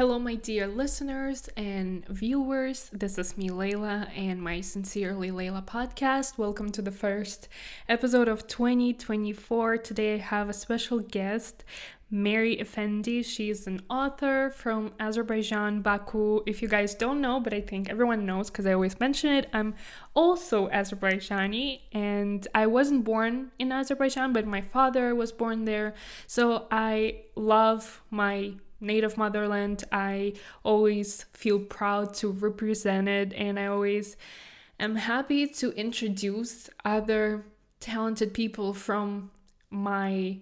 Hello, my dear listeners and viewers. This is me, Leila, and my Sincerely Leila podcast. Welcome to the first episode of 2024. Today I have a special guest, Mary Efendi. She is an author from Azerbaijan, Baku. If you guys don't know, but I think everyone knows because I always mention it, I'm also Azerbaijani and I wasn't born in Azerbaijan, but my father was born there. So I love my native motherland. I always feel proud to represent it and I always am happy to introduce other talented people from my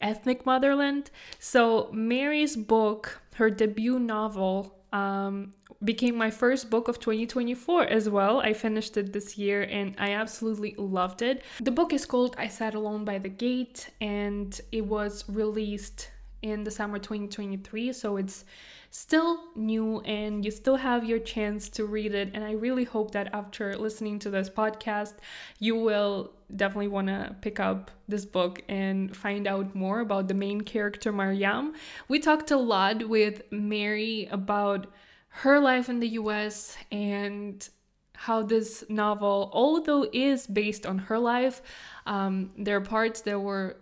ethnic motherland. So, Mary's book, her debut novel, um, became my first book of 2024 as well. I finished it this year and I absolutely loved it. The book is called I Sat Alone by the Gate and it was released in the summer 2023, so it's still new and you still have your chance to read it. And I really hope that after listening to this podcast, you will definitely want to pick up this book and find out more about the main character, Mariam. We talked a lot with Mary about her life in the US and how this novel, although is based on her life, um, there are parts that were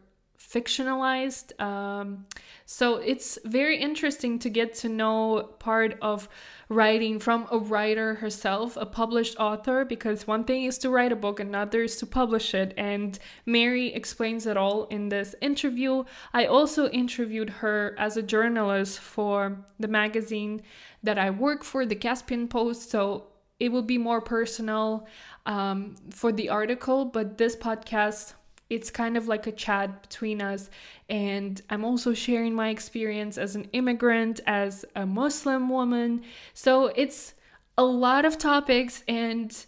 fictionalized. Um, so it's very interesting to get to know part of writing from a writer herself, a published author, because one thing is to write a book, another is to publish it. And Mary explains it all in this interview. I also interviewed her as a journalist for the magazine that I work for, the Caspian Post. So it will be more personal um, for the article, but this podcast it's kind of like a chat between us and i'm also sharing my experience as an immigrant as a muslim woman so it's a lot of topics and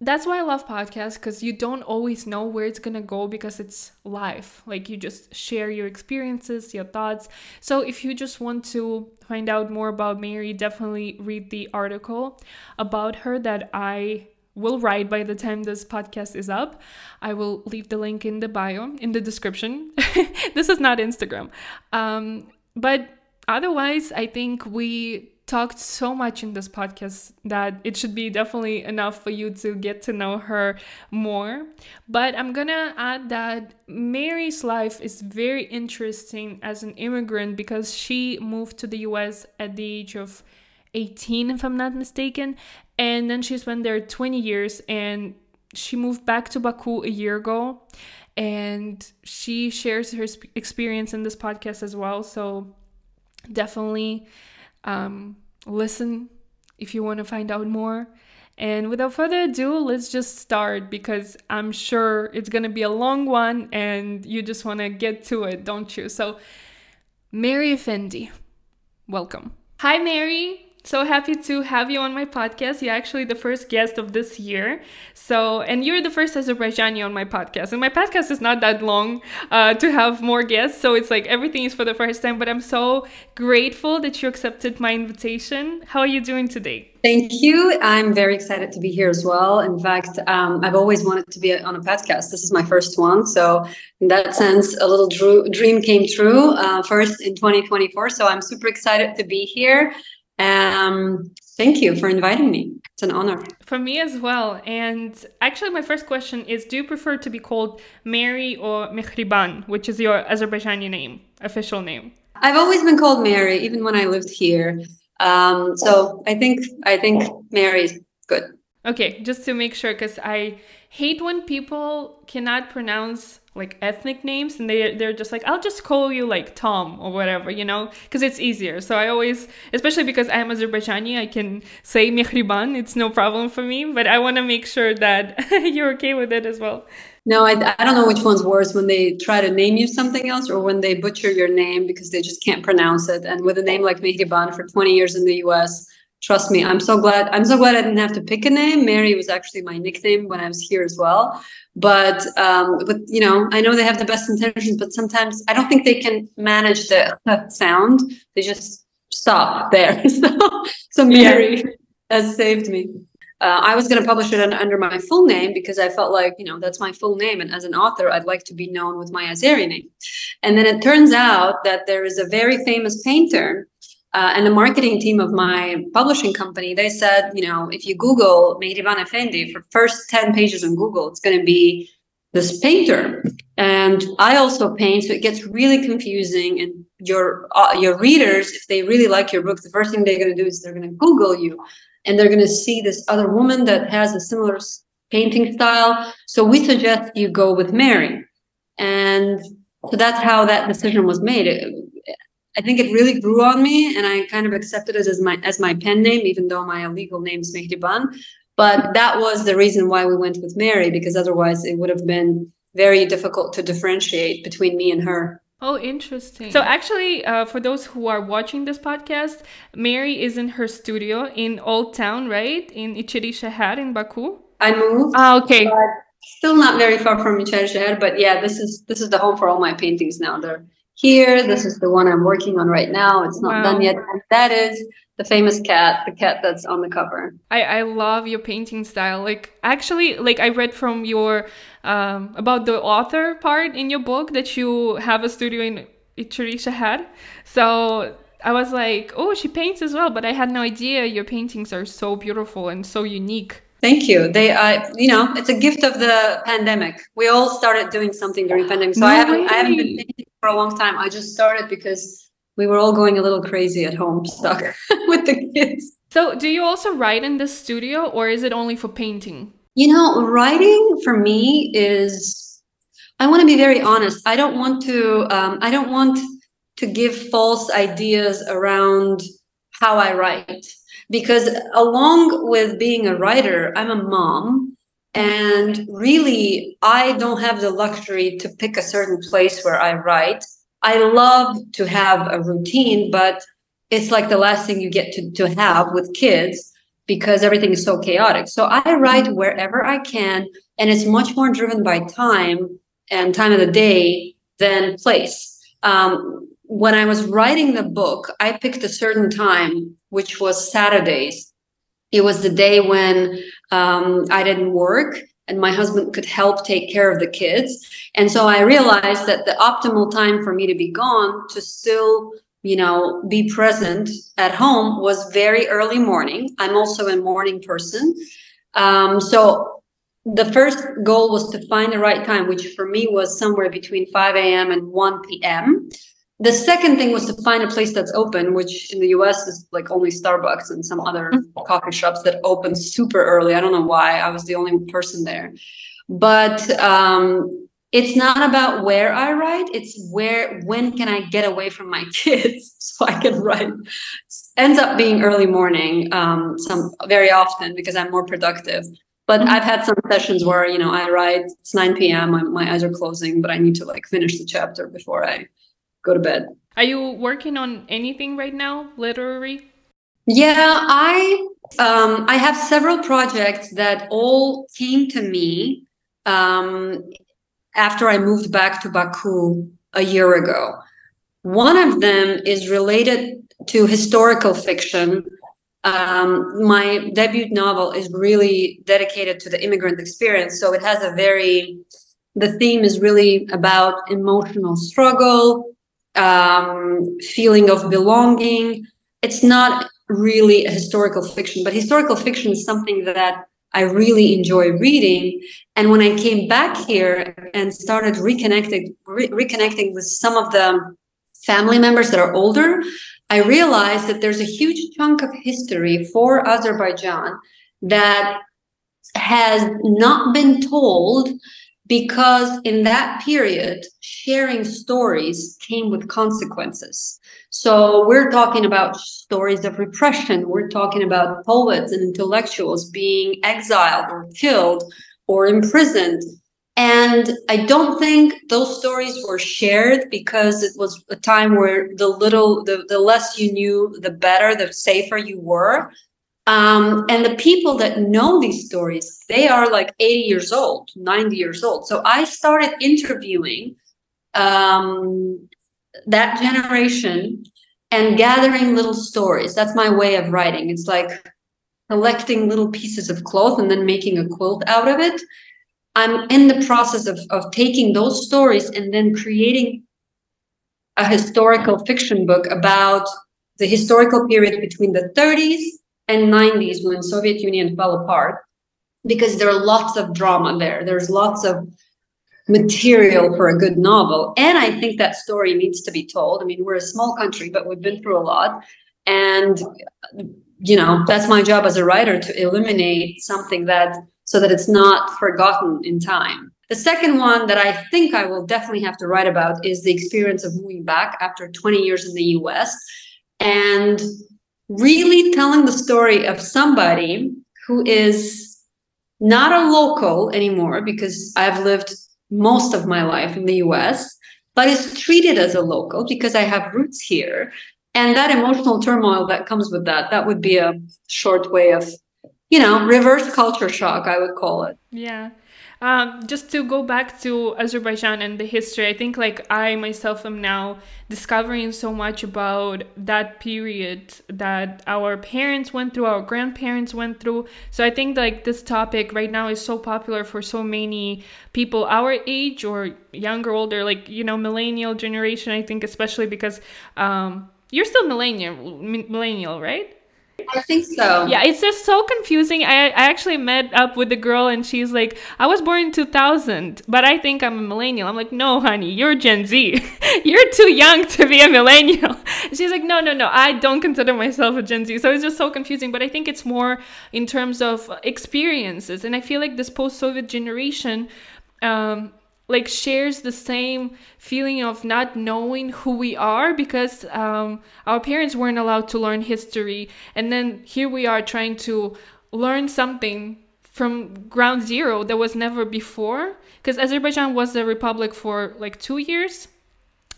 that's why I love podcasts because you don't always know where it's gonna go because it's live. Like you just share your experiences, your thoughts. So if you just want to find out more about Mary, definitely read the article about her that I will write by the time this podcast is up. I will leave the link in the bio, in the description. this is not Instagram. Um, but otherwise, I think we talked so much in this podcast that it should be definitely enough for you to get to know her more. But I'm gonna add that Mary's life is very interesting as an immigrant because she moved to the US at the age of 18, if I'm not mistaken. And then she spent there 20 years and she moved back to Baku a year ago. And she shares her experience in this podcast as well. So definitely um, listen if you want to find out more. And without further ado, let's just start because I'm sure it's going to be a long one and you just want to get to it, don't you? So, Mary Efendi, welcome. Hi, Mary so happy to have you on my podcast. You're actually the first guest of this year. So, and you're the first Azerbaijani on my podcast. And my podcast is not that long uh, to have more guests. So it's like everything is for the first time. But I'm so grateful that you accepted my invitation. How are you doing today? Thank you. I'm very excited to be here as well. In fact, um, I've always wanted to be on a podcast. This is my first one. So, in that sense, a little dream came true uh, first in 2024. So, I'm super excited to be here. Um, thank you for inviting me. It's an honor. For me as well. And actually, my first question is Do you prefer to be called Mary or Mehriban, which is your Azerbaijani name, official name? I've always been called Mary, even when I lived here. Um, so I think I think Mary's good. Okay, just to make sure, because I hate when people cannot pronounce like ethnic names and they they're just like I'll just call you like Tom or whatever, you know, because it's easier. So I always, especially because I am Azerbaijani, I can say Mehriban. It's no problem for me, but I want to make sure that you're okay with it as well. No, I, I don't know which one's worse when they try to name you something else or when they butcher your name because they just can't pronounce it. And with a name like Mehriban for 20 years in the US, trust me i'm so glad i'm so glad i didn't have to pick a name mary was actually my nickname when i was here as well but um but you know i know they have the best intentions but sometimes i don't think they can manage the sound they just stop there so, so mary yeah. has saved me uh, I was going to publish it under my full name because I felt like, you know, that's my full name. And as an author, I'd like to be known with my Azeri name. And then it turns out that there is a very famous painter uh, and the marketing team of my publishing company, they said, you know, if you Google Mehriban Efendi for first 10 pages on Google, it's going to be this painter. And I also paint, so it gets really confusing. And your uh, your readers, if they really like your book, the first thing they're going to do is they're going to Google you, and they're going to see this other woman that has a similar painting style. So we suggest you go with Mary, and so that's how that decision was made. It, I think it really grew on me, and I kind of accepted it as my as my pen name, even though my legal name is Mehriban. But that was the reason why we went with Mary, because otherwise it would have been very difficult to differentiate between me and her. Oh, interesting. So, actually, uh, for those who are watching this podcast, Mary is in her studio in Old Town, right? In İçeri Şehir in Baku. I moved. Ah, okay. Still not very far from İçeri Şehir, but yeah, this is this is the home for all my paintings now. They're here. This is the one I'm working on right now. It's not wow. done yet. And that is the famous cat, the cat that's on the cover. I, I love your painting style. Like actually, like I read from your um, about the author part in your book that you have a studio in İçeri Şehir. So I was like, oh, she paints as well, but I had no idea your paintings are so beautiful and so unique. Thank you. They, uh, you know, it's a gift of the pandemic. We all started doing something during pandemic. So no I haven't, way. I haven't been painting for a long time. I just started because we were all going a little crazy at home, stuck with the kids. So, do you also write in the studio or is it only for painting? You know, writing for me is, I want to be very honest. I don't want to, um, I don't want to give false ideas around how I write because along with being a writer, I'm a mom. And really, I don't have the luxury to pick a certain place where I write. I love to have a routine, but it's like the last thing you get to, to have with kids because everything is so chaotic. So I write wherever I can, and it's much more driven by time and time of the day than place. Um, when I was writing the book, I picked a certain time, which was Saturdays. It was the day when um, I didn't work and my husband could help take care of the kids. And so I realized that the optimal time for me to be gone to still, you know, be present at home was very early morning. I'm also a morning person. Um, so the first goal was to find the right time, which for me was somewhere between 5 a.m. and 1 p.m. The second thing was to find a place that's open, which in the US is like only Starbucks and some other mm-hmm. coffee shops that open super early. I don't know why. I was the only person there. But um, it's not about where I write, it's where, when can I get away from my kids so I can write. Ends up being early morning, um, some very often because I'm more productive. But mm-hmm. I've had some sessions where, you know, I write, it's 9 p.m., my, my eyes are closing, but I need to like finish the chapter before I go to bed. Are you working on anything right now, literary? Yeah, I um, I have several projects that all came to me um, after I moved back to Baku a year ago. One of them is related to historical fiction. Um, my debut novel is really dedicated to the immigrant experience, so it has a very the theme is really about emotional struggle, um, feeling of belonging. It's not really a historical fiction, but historical fiction is something that I really enjoy reading. And when I came back here and started reconnecting, re- reconnecting with some of the family members that are older, I realized that there's a huge chunk of history for Azerbaijan that has not been told because in that period, sharing stories came with consequences. So we're talking about stories of repression. We're talking about poets and intellectuals being exiled or killed or imprisoned. And I don't think those stories were shared because it was a time where the little, the, the less you knew, the better, the safer you were. Um, and the people that know these stories, they are like 80 years old, 90 years old. So I started interviewing um, that generation and gathering little stories. That's my way of writing. It's like collecting little pieces of cloth and then making a quilt out of it. I'm in the process of, of taking those stories and then creating a historical fiction book about the historical period between the 30s and 90s when Soviet Union fell apart because there are lots of drama there. There's lots of material for a good novel. And I think that story needs to be told. I mean, we're a small country, but we've been through a lot. And, you know, that's my job as a writer to eliminate something that so that it's not forgotten in time. The second one that I think I will definitely have to write about is the experience of moving back after 20 years in the US and really telling the story of somebody who is not a local anymore because I've lived most of my life in the US, but is treated as a local because I have roots here. And that emotional turmoil that comes with that, that would be a short way of, you know, reverse culture shock, I would call it. Yeah. Um, just to go back to Azerbaijan and the history, I think like I myself am now discovering so much about that period that our parents went through, our grandparents went through. So I think like this topic right now is so popular for so many people our age or younger, older, like you know, millennial generation. I think especially because um, you're still millennial, millennial, right? I think so. Yeah, it's just so confusing. I, I actually met up with the girl and she's like, I was born in 2000, but I think I'm a millennial. I'm like, no, honey, you're Gen Z. you're too young to be a millennial. she's like, no, no, no, I don't consider myself a Gen Z. So it's just so confusing. But I think it's more in terms of experiences. And I feel like this post Soviet generation, um, like shares the same feeling of not knowing who we are because um, our parents weren't allowed to learn history and then here we are trying to learn something from ground zero that was never before because azerbaijan was a republic for like two years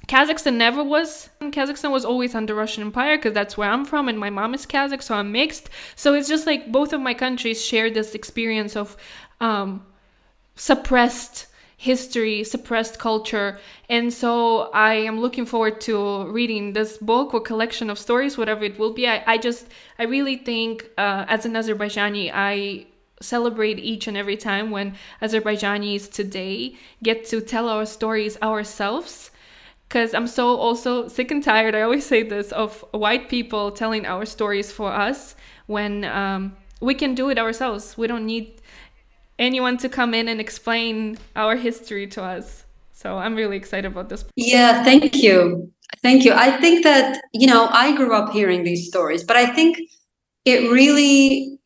Kazakhstan never was. Kazakhstan was always under Russian Empire because that's where I'm from, and my mom is Kazakh, so I'm mixed. So it's just like both of my countries share this experience of um, suppressed history, suppressed culture. And so I am looking forward to reading this book or collection of stories, whatever it will be. I, I just, I really think uh, as an Azerbaijani, I celebrate each and every time when Azerbaijanis today get to tell our stories ourselves. Because I'm so also sick and tired, I always say this, of white people telling our stories for us when um, we can do it ourselves. We don't need anyone to come in and explain our history to us. So I'm really excited about this. Yeah, thank you. Thank you. I think that, you know, I grew up hearing these stories, but I think it really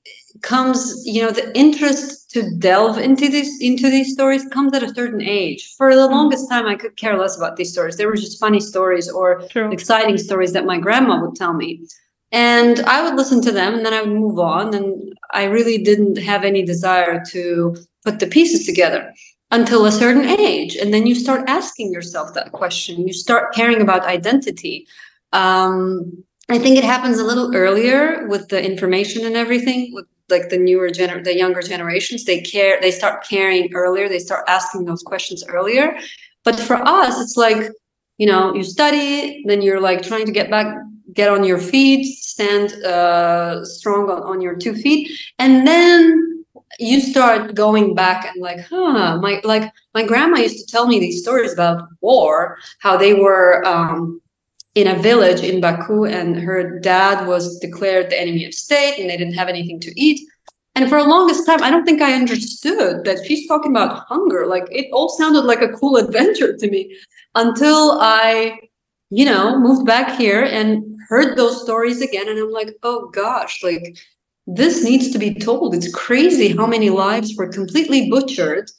comes, you know, the interest to delve into this into these stories comes at a certain age. For the mm-hmm. longest time I could care less about these stories. They were just funny stories or True. exciting stories that my grandma would tell me and i would listen to them and then i would move on and i really didn't have any desire to put the pieces together until a certain age. And then you start asking yourself that question. You start caring about identity. Um, i think it happens a little earlier with the information and everything with like the newer gener the younger generations. They care they start caring earlier. They start asking those questions earlier. But for us it's like you know you study then you're like trying to get back get on your feet, stand uh, strong on, on your two feet, and then you start going back and like, huh, my like my grandma used to tell me these stories about war, how they were um, in a village in Baku, and her dad was declared the enemy of state, and they didn't have anything to eat. And for the longest time, I don't think I understood that she's talking about hunger. Like it all sounded like a cool adventure to me until I, you know, moved back here and heard those stories again and I'm like, oh gosh, like this needs to be told. It's crazy how many lives were completely butchered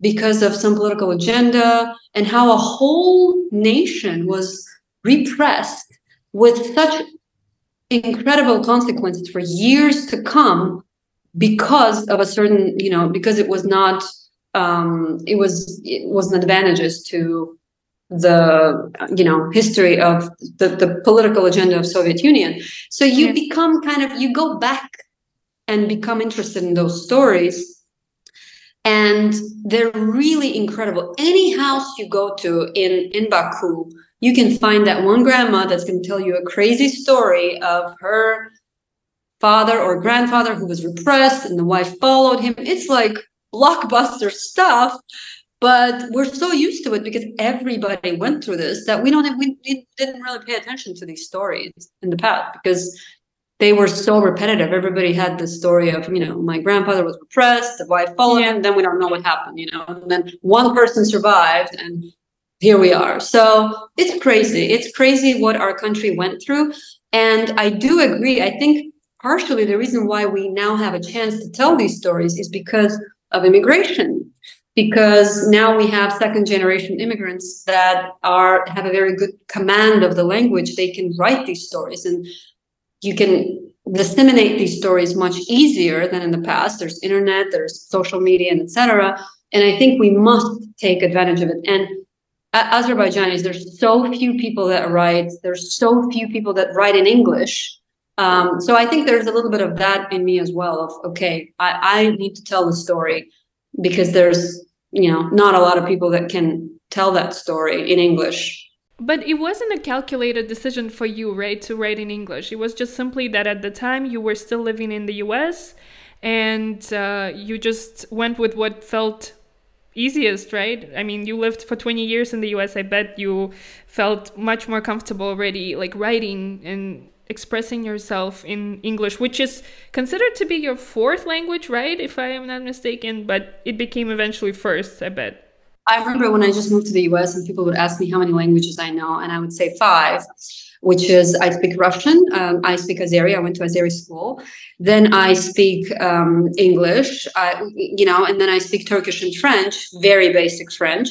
because of some political agenda and how a whole nation was repressed with such incredible consequences for years to come because of a certain, you know, because it was not um, it was it wasn't advantageous to the you know history of the, the political agenda of soviet union. So you yeah. become kind of you go back and become interested in those stories. And they're really incredible. Any house you go to in in baku you can find that one grandma that's going to tell you a crazy story of her father or grandfather who was repressed and the wife followed him. It's like blockbuster stuff but we're so used to it because everybody went through this that we don't we, we didn't really pay attention to these stories in the past because they were so repetitive. Everybody had the story of, you know, my grandfather was repressed, the wife followed yeah. him, then we don't know what happened, you know, and then one person survived and here we are. So it's crazy. It's crazy what our country went through. And I do agree. I think partially the reason why we now have a chance to tell these stories is because of immigration because now we have second generation immigrants that are have a very good command of the language. They can write these stories and you can disseminate these stories much easier than in the past. There's internet there's social media and etc and i think we must take advantage of it. And azerbaijanis there's so few people that write there's so few people that write in english. Um, so i think there's a little bit of that in me as well of okay I, I need to tell the story because there's you know not a lot of people that can tell that story in english. But it wasn't a calculated decision for you right to write in english. It was just simply that at the time you were still living in the us and uh, you just went with what felt easiest right? I mean you lived for 20 years in the us i bet you felt much more comfortable already like writing and expressing yourself in English, which is considered to be your fourth language, right? If I am not mistaken, but it became eventually first, I bet. I remember when I just moved to the US and people would ask me how many languages I know, and I would say five, which is I speak Russian, um, I speak Azeri, I went to Azeri school, then I speak um, English, I, you know, and then I speak Turkish and French, very basic French.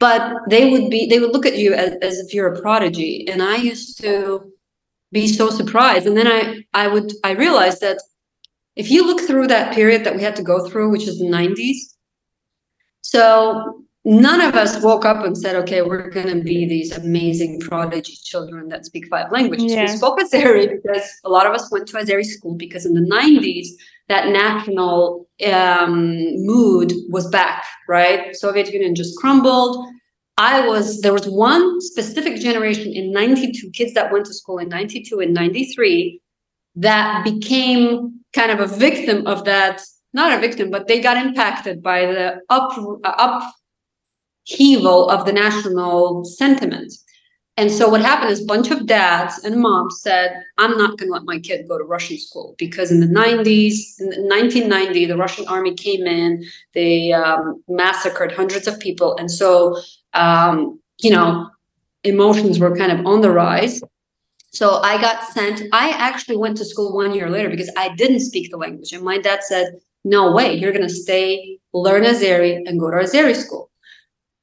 But they would be, they would look at you as, as if you're a prodigy. And I used to, be so surprised. And then I I would I realized that if you look through that period that we had to go through, which is the 90s, so none of us woke up and said, okay, we're going to be these amazing prodigy children that speak five languages. Yeah. We spoke Azeri because a lot of us went to Azeri school because in the 90s, that national um, mood was back, right? Soviet Union just crumbled. I was there was one specific generation in 92 kids that went to school in 92 and 93 that became kind of a victim of that not a victim but they got impacted by the up uh, upheaval of the national sentiment and so what happened is a bunch of dads and moms said, I'm not going to let my kid go to Russian school because in the 90s, in 1990, the Russian army came in, they um, massacred hundreds of people. And so, um, you know, emotions were kind of on the rise. So I got sent, I actually went to school one year later because I didn't speak the language. And my dad said, no way, you're going to stay, learn Azeri and go to Azeri school.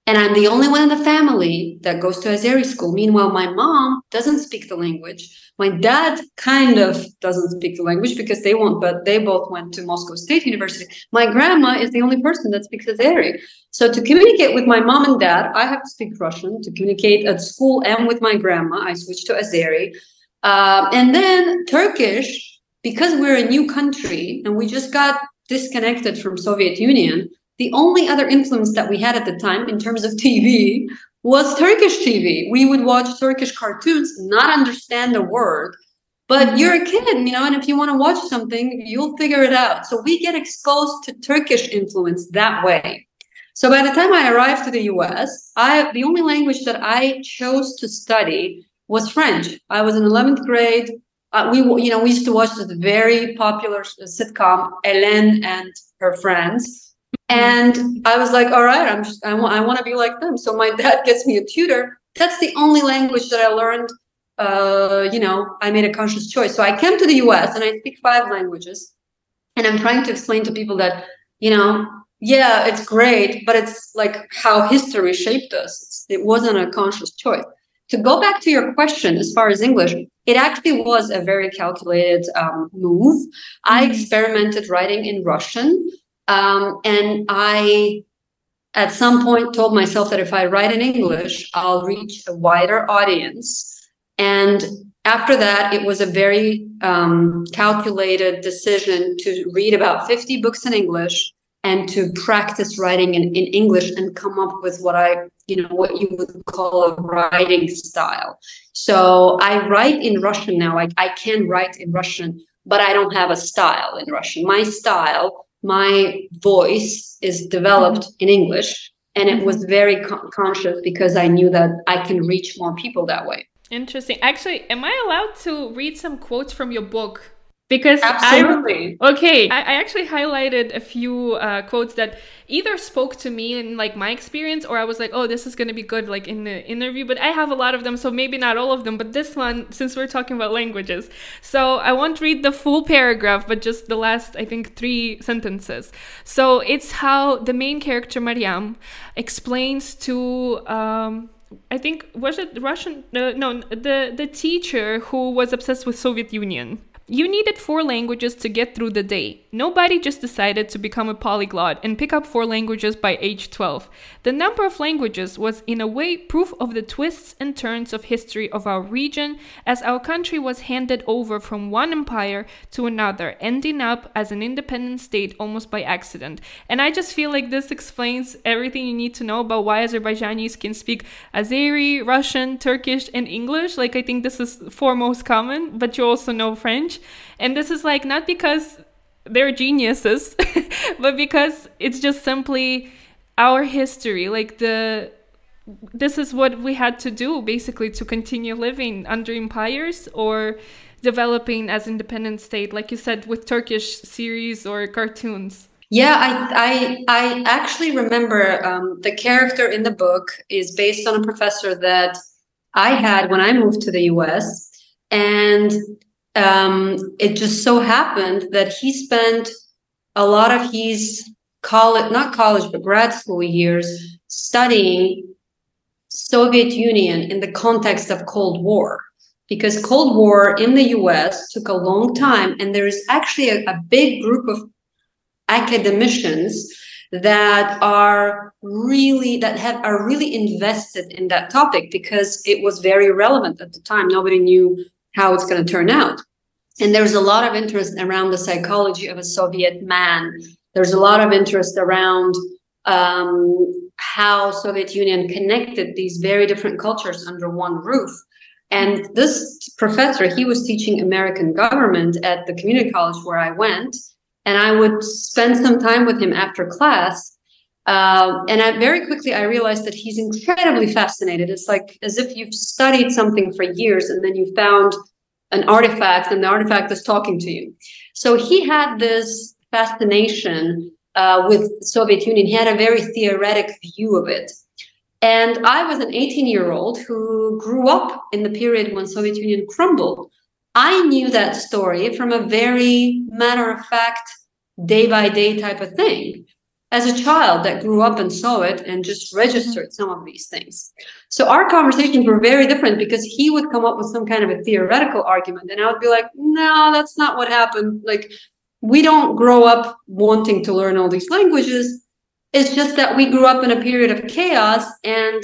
And I'm the only one in the family that goes to Azeri school. Meanwhile, my mom doesn't speak the language. My dad kind of doesn't speak the language because they won't, but they both went to Moscow State University. My grandma is the only person that speaks Azeri. So to communicate with my mom and dad, I have to speak Russian. To communicate at school and with my grandma, I switched to Azeri. Uh, and then Turkish, because we're a new country and we just got disconnected from Soviet Union, the only other influence that we had at the time in terms of TV was Turkish TV. We would watch Turkish cartoons, not understand a word, but you're a kid, you know, and if you want to watch something, you'll figure it out. So we get exposed to Turkish influence that way. So by the time I arrived to the US, I the only language that I chose to study was French. I was in 11th grade. Uh, we, you know, we used to watch this very popular sitcom, Hélène and her friends and I was like, all right, I'm just, I want, I want to be like them. So my dad gets me a tutor. That's the only language that I learned. Uh, you know, I made a conscious choice. So I came to the US and I speak five languages. And I'm trying to explain to people that, you know, yeah, it's great, but it's like how history shaped us. It's, it wasn't a conscious choice. To go back to your question, as far as English, it actually was a very calculated um, move. I mm-hmm. experimented writing in Russian. Um, and I, at some point, told myself that if I write in English, I'll reach a wider audience. And after that, it was a very um, calculated decision to read about 50 books in English and to practice writing in, in English and come up with what I, you know, what you would call a writing style. So I write in Russian now. I, I can write in Russian, but I don't have a style in Russian. My style my voice is developed mm-hmm. in English and it was mm-hmm. very co- conscious because i knew that i can reach more people that way. Interesting. Actually am i allowed to read some quotes from your book because absolutely I, okay I, I, actually highlighted a few uh, quotes that either spoke to me in like my experience or i was like oh this is going to be good like in the interview but i have a lot of them so maybe not all of them but this one since we're talking about languages so i won't read the full paragraph but just the last i think three sentences so it's how the main character mariam explains to um, I think was it Russian? Uh, no, the the teacher who was obsessed with Soviet Union. You needed four languages to get through the day. Nobody just decided to become a polyglot and pick up four languages by age 12. The number of languages was, in a way, proof of the twists and turns of history of our region, as our country was handed over from one empire to another, ending up as an independent state almost by accident. And I just feel like this explains everything you need to know about why Azerbaijanis can speak Azeri, Russian, Turkish, and English. Like, I think this is foremost common, but you also know French. And this is like not because they're geniuses, but because it's just simply our history. Like the this is what we had to do basically to continue living under empires or developing as independent state like you said with turkish series or cartoons yeah i i, I actually remember um, the character in the book is based on a professor that i had when i moved to the us and um, it just so happened that he spent a lot of his college, not college, but grad school years studying Soviet Union in the context of Cold War. Because Cold War in the US took a long time, and there is actually a, a big group of academicians that are really that have are really invested in that topic because it was very relevant at the time. Nobody knew how it's going to turn out. And there's a lot of interest around the psychology of a Soviet man. There's a lot of interest around um, how Soviet Union connected these very different cultures under one roof. And this professor, he was teaching American government at the community college where I went, and I would spend some time with him after class. Uh, and I, very quickly, I realized that he's incredibly fascinated. It's like as if you've studied something for years and then you found an artifact and the artifact is talking to you. So he had this fascination uh, with Soviet Union. He had a very theoretic view of it. And I was an 18 year old who grew up in the period when Soviet Union crumbled. I knew that story from a very matter of fact, day by day type of thing as a child that grew up and saw it and just mm-hmm. registered some of these things. So our conversations were very different because he would come up with some kind of a theoretical argument and I would be like, no, that's not what happened. Like, we don't grow up wanting to learn all these languages. It's just that we grew up in a period of chaos and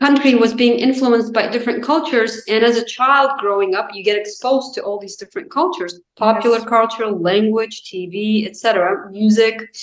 country was being influenced by different cultures and as a child growing up you get exposed to all these different cultures popular yes. culture language tv etc music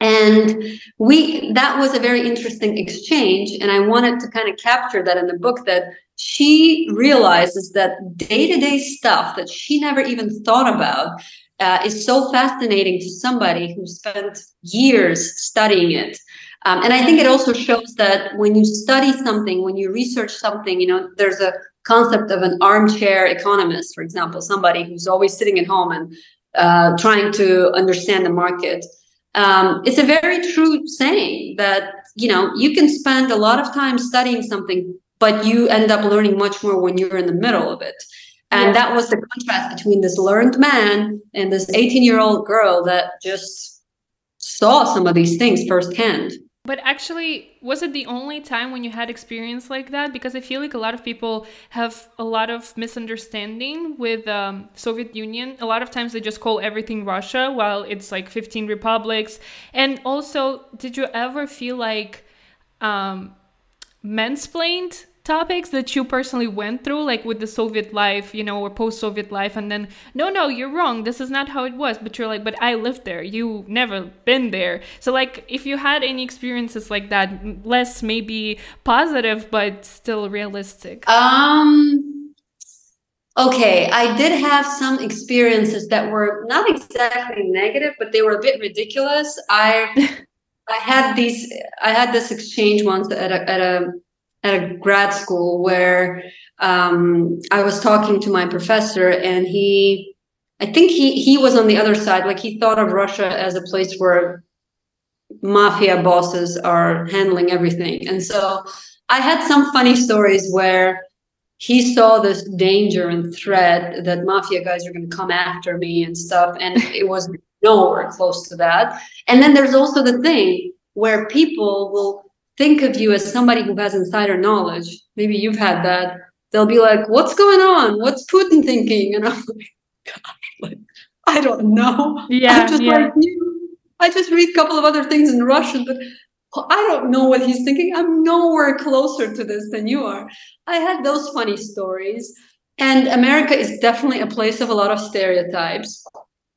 and we that was a very interesting exchange and i wanted to kind of capture that in the book that she realizes that day-to-day stuff that she never even thought about uh, is so fascinating to somebody who spent years studying it. Um, and i think it also shows that when you study something when you research something you know there's a concept of an armchair economist for example somebody who's always sitting at home and uh, trying to understand the market um, it's a very true saying that you know you can spend a lot of time studying something but you end up learning much more when you're in the middle of it and yeah. that was the contrast between this learned man and this 18 year old girl that just saw some of these things firsthand but actually, was it the only time when you had experience like that? Because I feel like a lot of people have a lot of misunderstanding with um, Soviet Union. A lot of times they just call everything Russia, while it's like 15 republics. And also, did you ever feel like um, mansplained topics that you personally went through, like with the Soviet life, you know, or post Soviet life, and then, no, no, you're wrong. This is not how it was. But you're like, but I lived there. You never been there. So, like, if you had any experiences like that, less maybe positive, but still realistic. Um, okay, I did have some experiences that were not exactly negative, but they were a bit ridiculous. I I had these. I had this exchange once at a at a at a grad school where um, I was talking to my professor, and he, I think he he was on the other side. Like he thought of Russia as a place where mafia bosses are handling everything, and so I had some funny stories where he saw this danger and threat that mafia guys are going to come after me and stuff and it was nowhere close to that and then there's also the thing where people will think of you as somebody who has insider knowledge maybe you've had that they'll be like what's going on what's putin thinking and i'm like gosh like i don't know yeah i'm just yeah. like you i just read a couple of other things in russian but I don't know what he's thinking. I'm nowhere closer to this than you are. I had those funny stories. And America is definitely a place of a lot of stereotypes.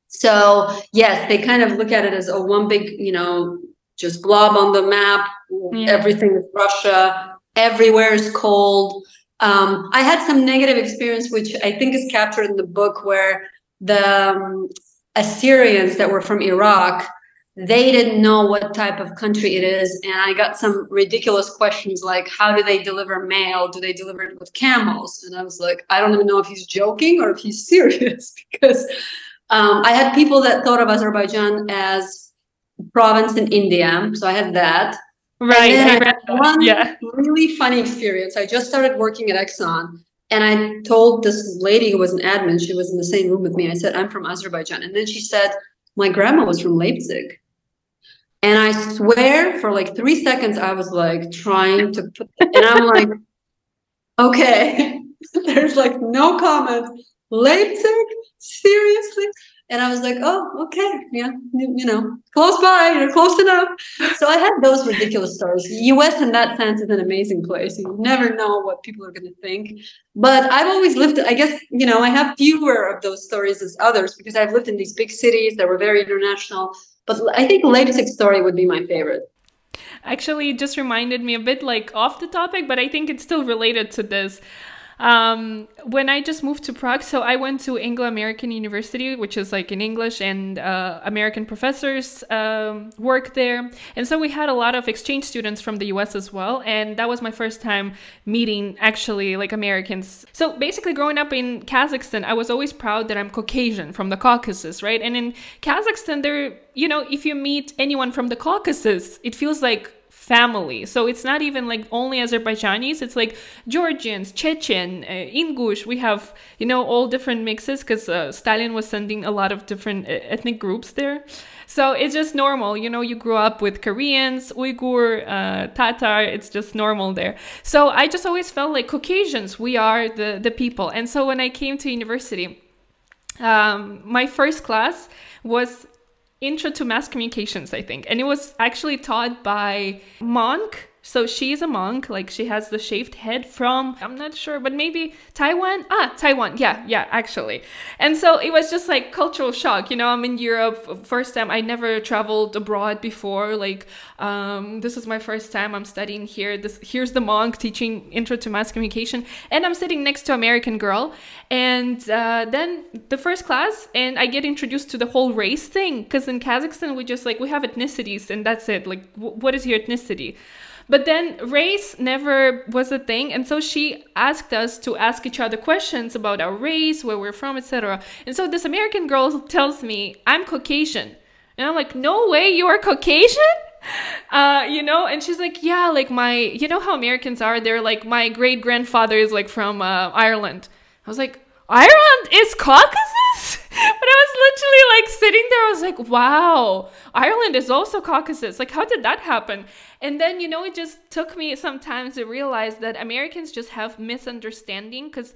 So, yes, they kind of look at it as a one big, you know, just blob on the map. Yeah. Everything is Russia. Everywhere is cold. Um, I had some negative experience, which I think is captured in the book, where the um, Assyrians that were from Iraq they didn't know what type of country it is and i got some ridiculous questions like how do they deliver mail do they deliver it with camels and i was like i don't even know if he's joking or if he's serious because um, i had people that thought of azerbaijan as province in india so i had that right one yeah. really funny experience i just started working at exxon and i told this lady who was an admin she was in the same room with me i said i'm from azerbaijan and then she said my grandma was from leipzig and I swear for like three seconds, I was like trying to, put, and I'm like, okay, there's like no comment. Leipzig? Seriously? And I was like, oh, okay, yeah, you, you, know, close by, you're close enough. So I had those ridiculous stories. US in that sense is an amazing place. You never know what people are going to think. But I've always lived, I guess, you know, I have fewer of those stories as others because I've lived in these big cities that were very international. But I think Leipzig story would be my favorite. Actually, it just reminded me a bit like off the topic, but I think it's still related to this. Um, when I just moved to Prague, so I went to Anglo American University, which is like in English, and uh, American professors um, work there. And so we had a lot of exchange students from the US as well. And that was my first time meeting actually like Americans. So basically, growing up in Kazakhstan, I was always proud that I'm Caucasian from the Caucasus, right? And in Kazakhstan, there, you know, if you meet anyone from the Caucasus, it feels like family. So it's not even like only Azerbaijanis, it's like Georgians, Chechen, uh, Ingush. We have, you know, all different mixes because uh, Stalin was sending a lot of different uh, ethnic groups there. So it's just normal. You know, you grew up with Koreans, Uyghur, uh, Tatar. It's just normal there. So I just always felt like Caucasians, we are the, the people. And so when I came to university, um, my first class was intro to mass communications, I think. And it was actually taught by Monk so she's a monk, like she has the shaved head from, I'm not sure, but maybe Taiwan? Ah, Taiwan. Yeah, yeah, actually. And so it was just like cultural shock. You know, I'm in Europe, first time, I never traveled abroad before. Like, um, this is my first time I'm studying here. This Here's the monk teaching intro to mass communication. And I'm sitting next to American girl. And uh, then the first class, and I get introduced to the whole race thing. Because in Kazakhstan, we just like, we have ethnicities and that's it. Like, w- what is your ethnicity? But then race never was a thing, and so she asked us to ask each other questions about our race, where we're from, etc. And so this American girl tells me, "I'm Caucasian," and I'm like, "No way, you are Caucasian." Uh, you know, and she's like, yeah, like my, you know how Americans are. They're like, my great grandfather is like from uh, Ireland. I was like, Ireland is Caucasus? but I was literally like sitting there, I was like, wow, Ireland is also Caucasus. Like, how did that happen? And then, you know, it just took me some time to realize that Americans just have misunderstanding because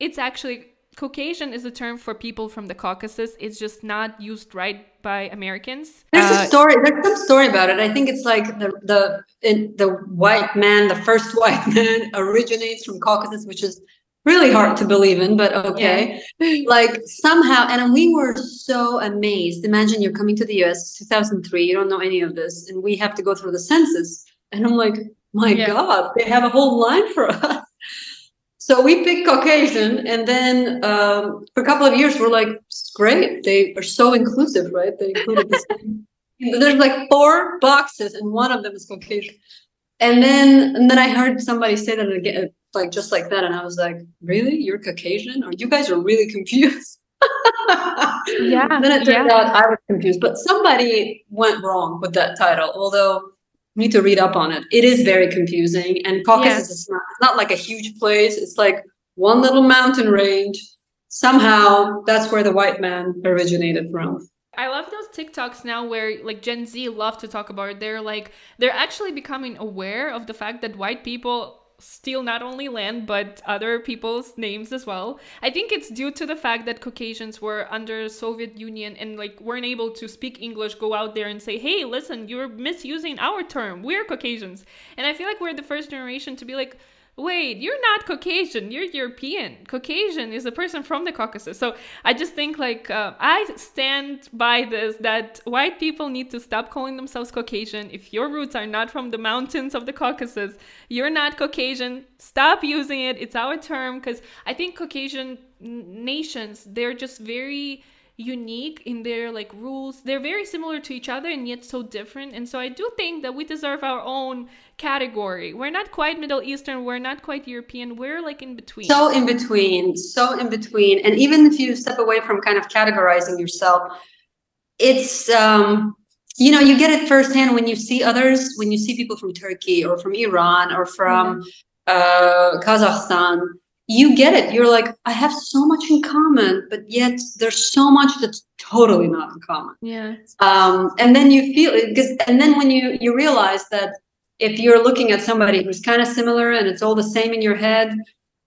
it's actually Caucasian is a term for people from the Caucasus. It's just not used right by Americans. There's uh, a story. There's some story about it. I think it's like the the in, the white man, the first white man, originates from Caucasus, which is really hard to believe in, but okay. Yeah. like somehow, and we were so amazed. Imagine you're coming to the US 2003, you don't know any of this, and we have to go through the census. And I'm like, my yeah. God, they have a whole line for us. So we picked Caucasian, and then um, for a couple of years, we're like, great. They are so inclusive, right? They included this. there's like four boxes and one of them is Caucasian. And then and then I heard somebody say that again, like just like that, and I was like, "Really? You're Caucasian? Or you guys are really confused?" yeah. then it turned yeah. out I was confused, but somebody went wrong with that title. Although need to read up on it. It is very confusing, and Caucasus yes. is not, not like a huge place. It's like one little mountain range. Somehow, that's where the white man originated from. I love those TikToks now where like Gen Z love to talk about it. They're like they're actually becoming aware of the fact that white people steal not only land but other people's names as well. I think it's due to the fact that Caucasians were under Soviet Union and like weren't able to speak English, go out there and say, "Hey, listen, you're misusing our term. We're Caucasians." And I feel like we're the first generation to be like, wait, you're not Caucasian, you're European. Caucasian is a person from the Caucasus. So I just think like uh, I stand by this that white people need to stop calling themselves Caucasian. If your roots are not from the mountains of the Caucasus, you're not Caucasian. Stop using it. It's our term because I think Caucasian nations, they're just very unique in their like rules. They're very similar to each other and yet so different. And so I do think that we deserve our own category. We're not quite Middle Eastern, we're not quite European, we're like in between. So in between, so in between. And even if you step away from kind of categorizing yourself, it's um you know, you get it firsthand when you see others, when you see people from Turkey or from Iran or from mm-hmm. uh, Kazakhstan you get it. You're like, I have so much in common, but yet there's so much that's totally not in common. Yeah. Um, and then you feel it because, and then when you you realize that if you're looking at somebody who's kind of similar and it's all the same in your head,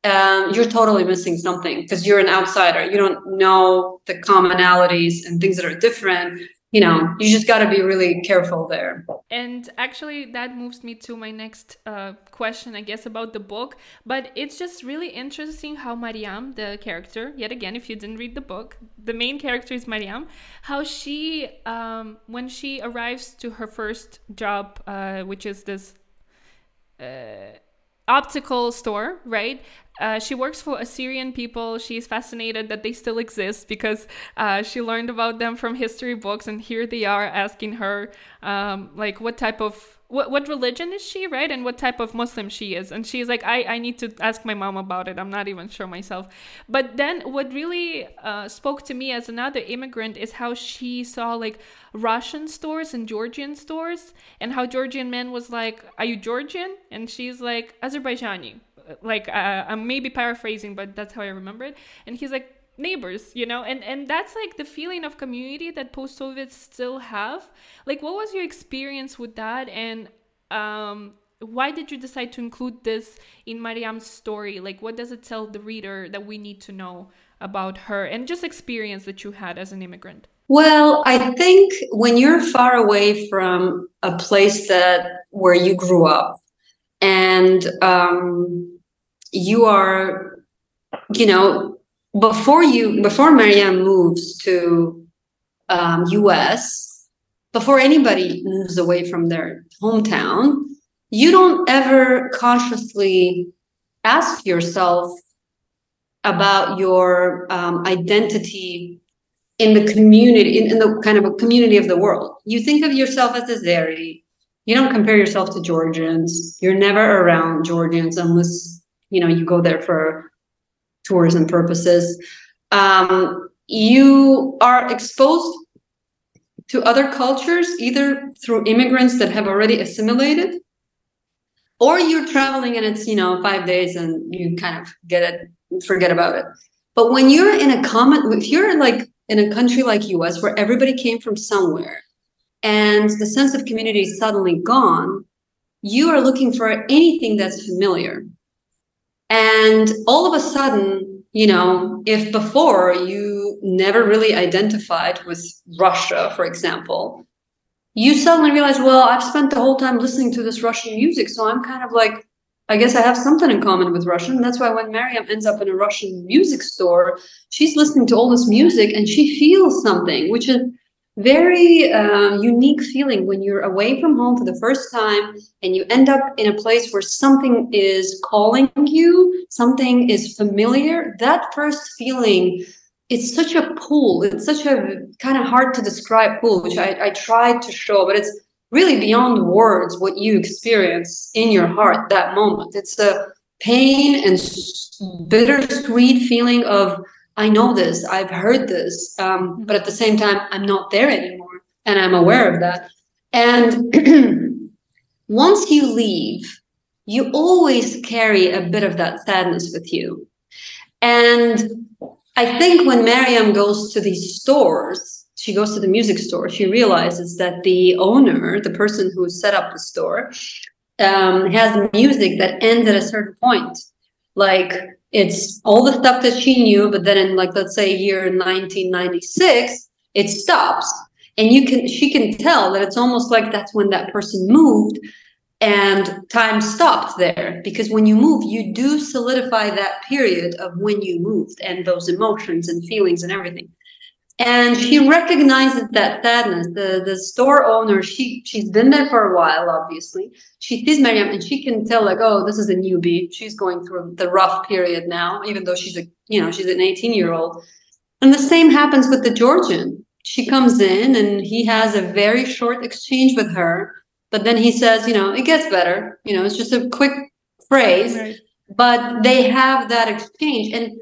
um, you're totally missing something because you're an outsider. You don't know the commonalities and things that are different you know you just got to be really careful there and actually that moves me to my next uh, question i guess about the book but it's just really interesting how mariam the character yet again if you didn't read the book the main character is mariam how she um, when she arrives to her first job uh, which is this uh, optical store, right? Uh, she works for Assyrian people. She's fascinated that they still exist because uh, she learned about them from history books, and here they are asking her, um, like, what type of what what religion is she, right? And what type of Muslim she is. And she's like, I, I need to ask my mom about it. I'm not even sure myself. But then what really uh, spoke to me as another immigrant is how she saw like Russian stores and Georgian stores, and how Georgian man was like, Are you Georgian? And she's like, Azerbaijani. Like, uh, I'm maybe paraphrasing, but that's how I remember it. And he's like, neighbors you know? And and that's like the feeling of community that post-soviets still have. Like what was your experience with that? And um why did you decide to include this in mariam's story? Like what does it tell the reader that we need to know about her and just experience that you had as an immigrant? Well i think when you're far away from a place that where you grew up and um, you are you know before you before Mariam moves to um, US, before anybody moves away from their hometown, you don't ever consciously ask yourself about your um, identity in the community, in, in, the kind of a community of the world. You think of yourself as a Azeri. You don't compare yourself to Georgians. You're never around Georgians unless you know you go there for tourism purposes, um, you are exposed to other cultures either through immigrants that have already assimilated or you're traveling and it's you know five days and you kind of get it forget about it. But when you're in a common if you're like in a country like us where everybody came from somewhere and the sense of community is suddenly gone you are looking for anything that's familiar and all of a sudden, you know, if before you never really identified with Russia, for example, you suddenly realize, well, I've spent the whole time listening to this Russian music. So I'm kind of like, I guess I have something in common with Russian. That's why when Mariam ends up in a Russian music store, she's listening to all this music and she feels something, which is very uh, unique feeling when you're away from home for the first time and you end up in a place where something is calling you, something is familiar. That first feeling it's such a pool. It's such a kind of hard to describe pool, which I, I tried to show, but it's really beyond words what you experience in your heart that moment. It's a pain and bittersweet feeling of I know this, I've heard this, um, but at the same time, I'm not there anymore, and I'm aware of that. And once you leave, you always carry a bit of that sadness with you. And I think when Mariam goes to these stores, she goes to the music store, she realizes that the owner, the person who set up the store, um, has music that ends at a certain point. Like it's all the stuff that she knew, but then in like let's say year 1996, it stops. And you can she can tell that it's almost like that's when that person moved and time stopped there. Because when you move you do solidify that period of when you moved and those emotions and feelings and everything. And she recognizes that sadness. The the store owner she she's been there for a while obviously she sees Mariam and she can tell like oh this is a newbie she's going through the rough period now even though she's a you know she's an 18 year old and the same happens with the Georgian she comes in and he has a very short exchange with her but then he says, you know, it gets better. You know, it's just a quick phrase, right. but they have that exchange. And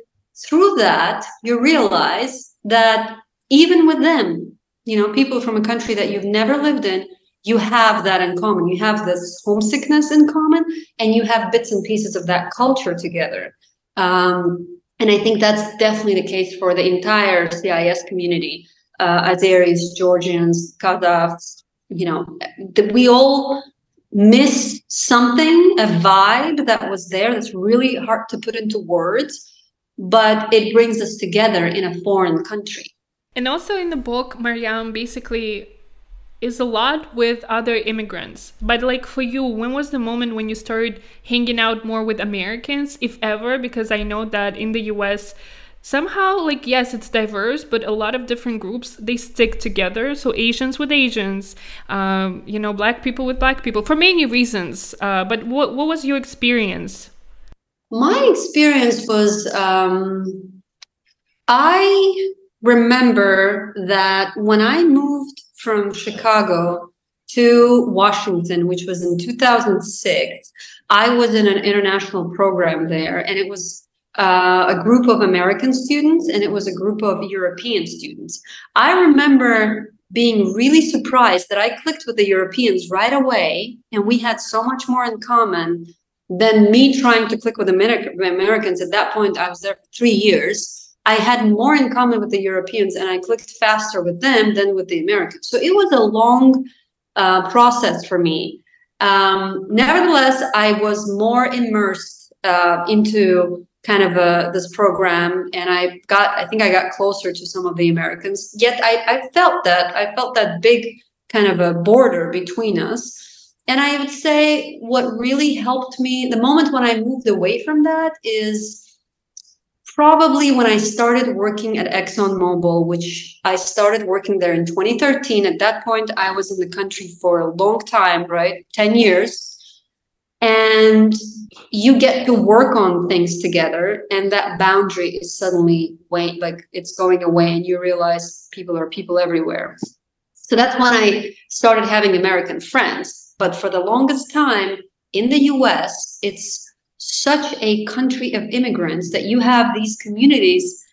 through that, you realize that even with them, you know, people from a country that you've never lived in, you have that in common. You have this homesickness in common, and you have bits and pieces of that culture together. Um, and I think that's definitely the case for the entire CIS community, uh, Azeris, Georgians, Kazakhs, you know, we all miss something, a vibe that was there that's really hard to put into words, but it brings us together in a foreign country. And also in the book, Mariam basically is a lot with other immigrants. But like for you, when was the moment when you started hanging out more with Americans, if ever? Because I know that in the US, somehow like yes it's diverse but a lot of different groups they stick together so asians with asians um, you know black people with black people for many reasons uh, but what, what was your experience my experience was um, i remember that when i moved from chicago to washington which was in 2006 i was in an international program there and it was uh, a group of American students and it was a group of European students. I remember being really surprised that I clicked with the Europeans right away and we had so much more in common than me trying to click with Amer- Americans. At that point, I was there for three years. I had more in common with the Europeans and I clicked faster with them than with the Americans. So it was a long uh, process for me. Um, nevertheless, I was more immersed uh, into kind of a, this program and i got i think i got closer to some of the americans yet I, I felt that i felt that big kind of a border between us and i would say what really helped me the moment when i moved away from that is probably when i started working at exxonmobil which i started working there in 2013 at that point i was in the country for a long time right? 10 years. And you get to work on things together and that boundary is suddenly way like it's going away and you realize people are people everywhere. So that's when i started having american friends. But for the longest time in the us it's such a country of immigrants that you have these communities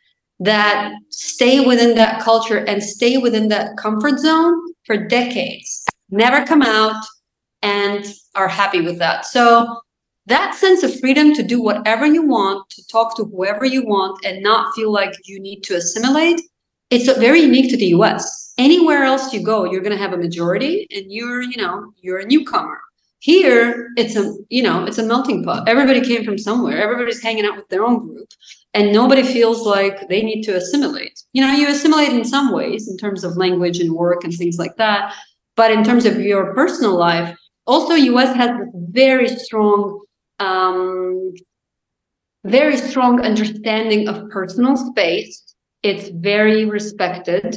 that stay within that culture and stay within that comfort zone for decades never come out and are happy with that so that sense of freedom to do whatever you want, to talk to whoever you want, and not feel like you need to assimilate, it's very unique to the US. Anywhere else you go, you're going to have a majority and you're, you know, you're a newcomer. Here, it's a, you know, it's a melting pot. Everybody came from somewhere. Everybody's hanging out with their own group and nobody feels like they need to assimilate. You know, you assimilate in some ways in terms of language and work and things like that. But in terms of your personal life, also US has very strong um, very strong understanding of personal space. It's very respected.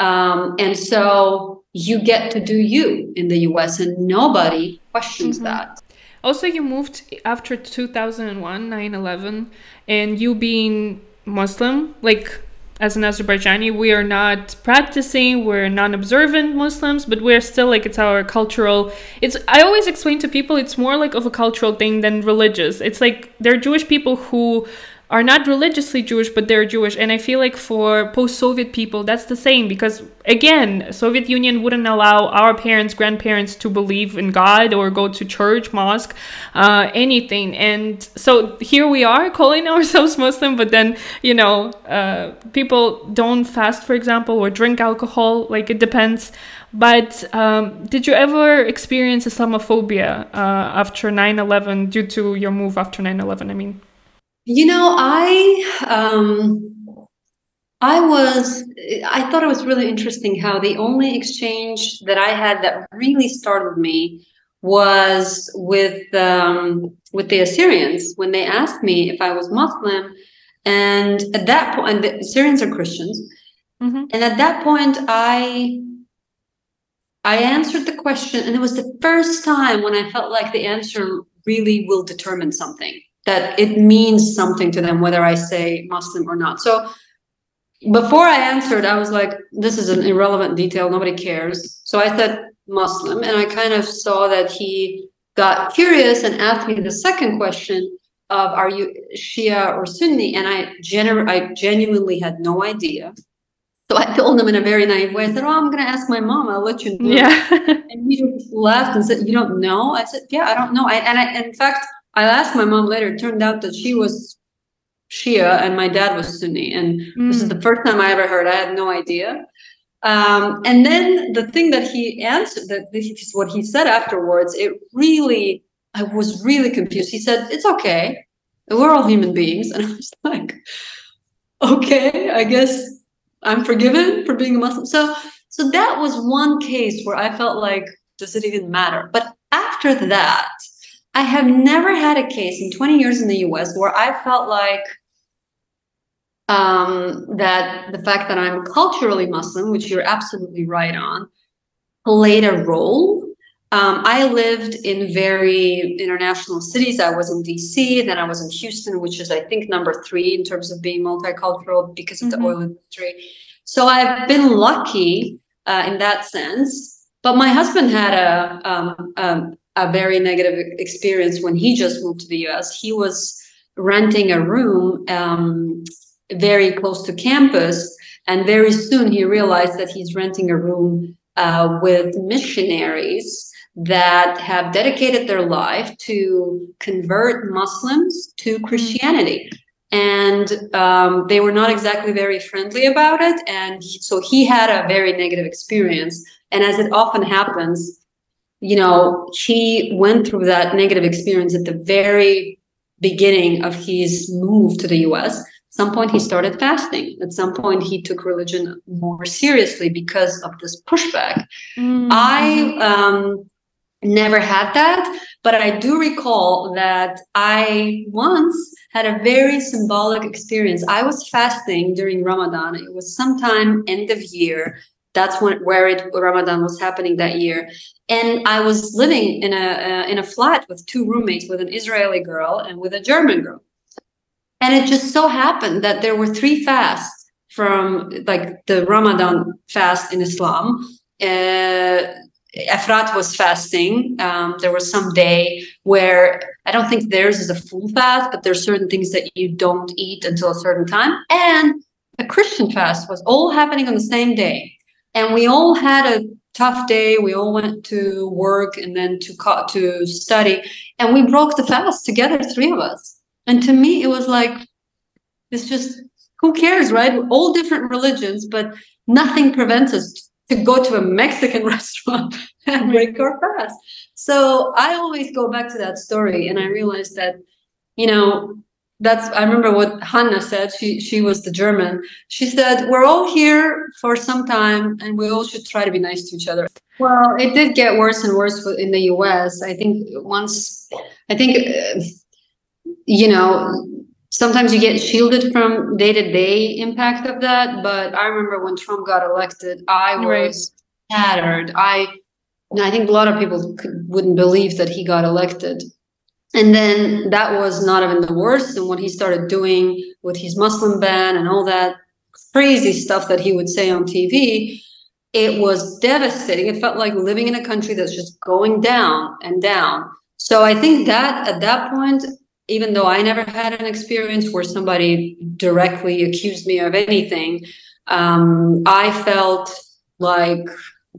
Um, and so you get to do you in the US, and nobody questions mm-hmm. that. Also, you moved after 2001, 9 11, and you being Muslim, like as an Azerbaijani, we are not practicing, we're non-observant Muslims, but we're still like it's our cultural. It's I always explain to people it's more like of a cultural thing than religious. It's like there are Jewish people who are not religiously Jewish, but they're Jewish. And I feel like for post-Soviet people, that's the same because again, Soviet Union wouldn't allow our parents, grandparents to believe in God or go to church, mosque, uh, anything. And so here we are calling ourselves Muslim, but then you know, uh, people don't fast, for example, or drink alcohol. Like it depends. But um, did you ever experience Islamophobia uh, after 9 11 due to your move after 9 11? I mean, you know, I um, I was I thought it was really interesting how the only exchange that I had that really startled me was with um, with the Assyrians when they asked me if I was Muslim, and at that point, the Assyrians are Christians, mm-hmm. and at that point, I I answered the question, and it was the first time when I felt like the answer really will determine something that it means something to them whether I say Muslim or not. So before I answered, I was like, this is an irrelevant detail, nobody cares. So I said Muslim, and I kind of saw that he got curious and asked me the second question of are you Shia or Sunni? And I genu- I genuinely had no idea. So I told him in a very naive way, I said, Oh, I'm gonna ask my mom, I'll let you know. Yeah. and he just laughed and said, You don't know? I said, Yeah, I don't know. I, and I in fact I asked my mom later. It turned out that she was Shia and my dad was Sunni, and mm. this is the first time I ever heard. I had no idea. Um, and then the thing that he answered, that this is what he said afterwards. It really, I was really confused. He said, "It's okay. We're all human beings," and I was like, "Okay, I guess I'm forgiven for being a Muslim." So, so that was one case where I felt like, does it even matter? But after that I have never had a case in 20 years in the US where I felt like um, that the fact that I'm culturally Muslim, which you're absolutely right on, played a role. Um, I lived in very international cities. I was in DC, then I was in Houston, which is, I think, number three in terms of being multicultural because of mm-hmm. the oil industry. So I've been lucky uh, in that sense. But my husband had a, um, um a very negative experience when he just moved to the US. He was renting a room um, very close to campus, and very soon he realized that he's renting a room uh, with missionaries that have dedicated their life to convert Muslims to Christianity. And um, they were not exactly very friendly about it. And he, so he had a very negative experience. And as it often happens, you know, he went through that negative experience at the very beginning of his move to the US. At some point, he started fasting. At some point, he took religion more seriously because of this pushback. Mm-hmm. I um, never had that, but I do recall that I once had a very symbolic experience. I was fasting during Ramadan. It was sometime end of year that's when where it Ramadan was happening that year. And I was living in a uh, in a flat with two roommates, with an Israeli girl and with a German girl. And it just so happened that there were three fasts from like the Ramadan fast in Islam. Uh, Efrat was fasting. Um, there was some day where I don't think theirs is a full fast, but there's certain things that you don't eat until a certain time. And a Christian fast was all happening on the same day and we all had a tough day. We all went to work and then to co- to study, and we broke the fast together, three of us. And to me, it was like it's just who cares, right? all different religions, but nothing prevents us to go to a Mexican restaurant and break our fast. So I always go back to that story, and I realized that you know that's I remember what Hannah said. She she was the German. She said, "We're all here for some time, and we all should try to be nice to each other." Well, it did get worse and worse in the U.S. I think once, I think, uh, you know, sometimes you get shielded from day to day impact of that. But I remember when Trump got elected, I was right. shattered. I, I think a lot of people could, wouldn't believe that he got elected and then that was not even the worst and what he started doing with his muslim ban and all that crazy stuff that he would say on TV, it was devastating. It felt like living in a country that's just going down and down. So I think that at that point, even though I never had an experience where somebody directly accused me of anything, um, I felt like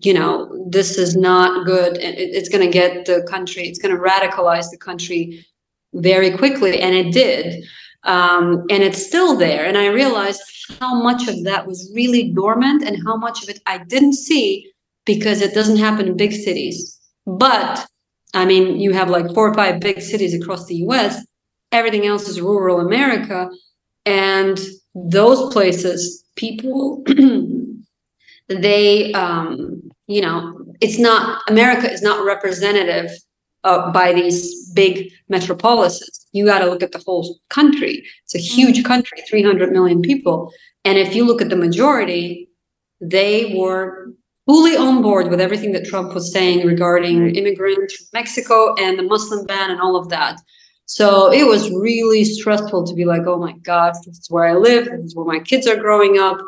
you know this is not good. It's going to get the country it's going to radicalize the country very quickly and it did. Um, and it's still there. And i realized how much of that was really dormant and how much of it i didn't see because it doesn't happen in big cities. But i mean you have like four or five big cities across the us everything else is rural america. And those places people they um, you know it's not america is not representative uh, by these big metropolises. You got to look at the whole country. It's a huge mm-hmm. country 300 million people. And if you look at the majority they were fully on board with everything that trump was saying regarding immigrants from mexico and the muslim ban and all of that. So it was really stressful to be like oh my gosh this is where i live. This is where my kids are growing up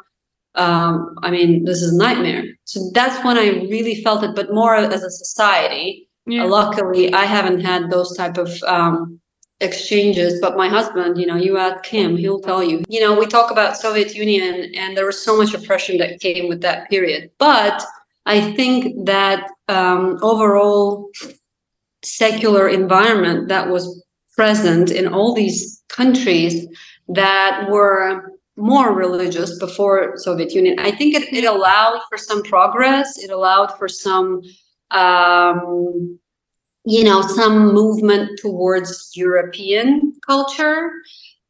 um, I mean, this is a nightmare. So that's when I really felt it, but more as a society. Yeah. Luckily, I haven't had those type of um, exchanges. But my husband, you know, you ask him, he'll tell you. You know, we talk about Soviet Union, and there was so much oppression that came with that period. But I think that um, overall secular environment that was present in all these countries that were more religious before Soviet Union. I think it, it allowed for some progress. It allowed for some, um, you know, some movement towards European culture.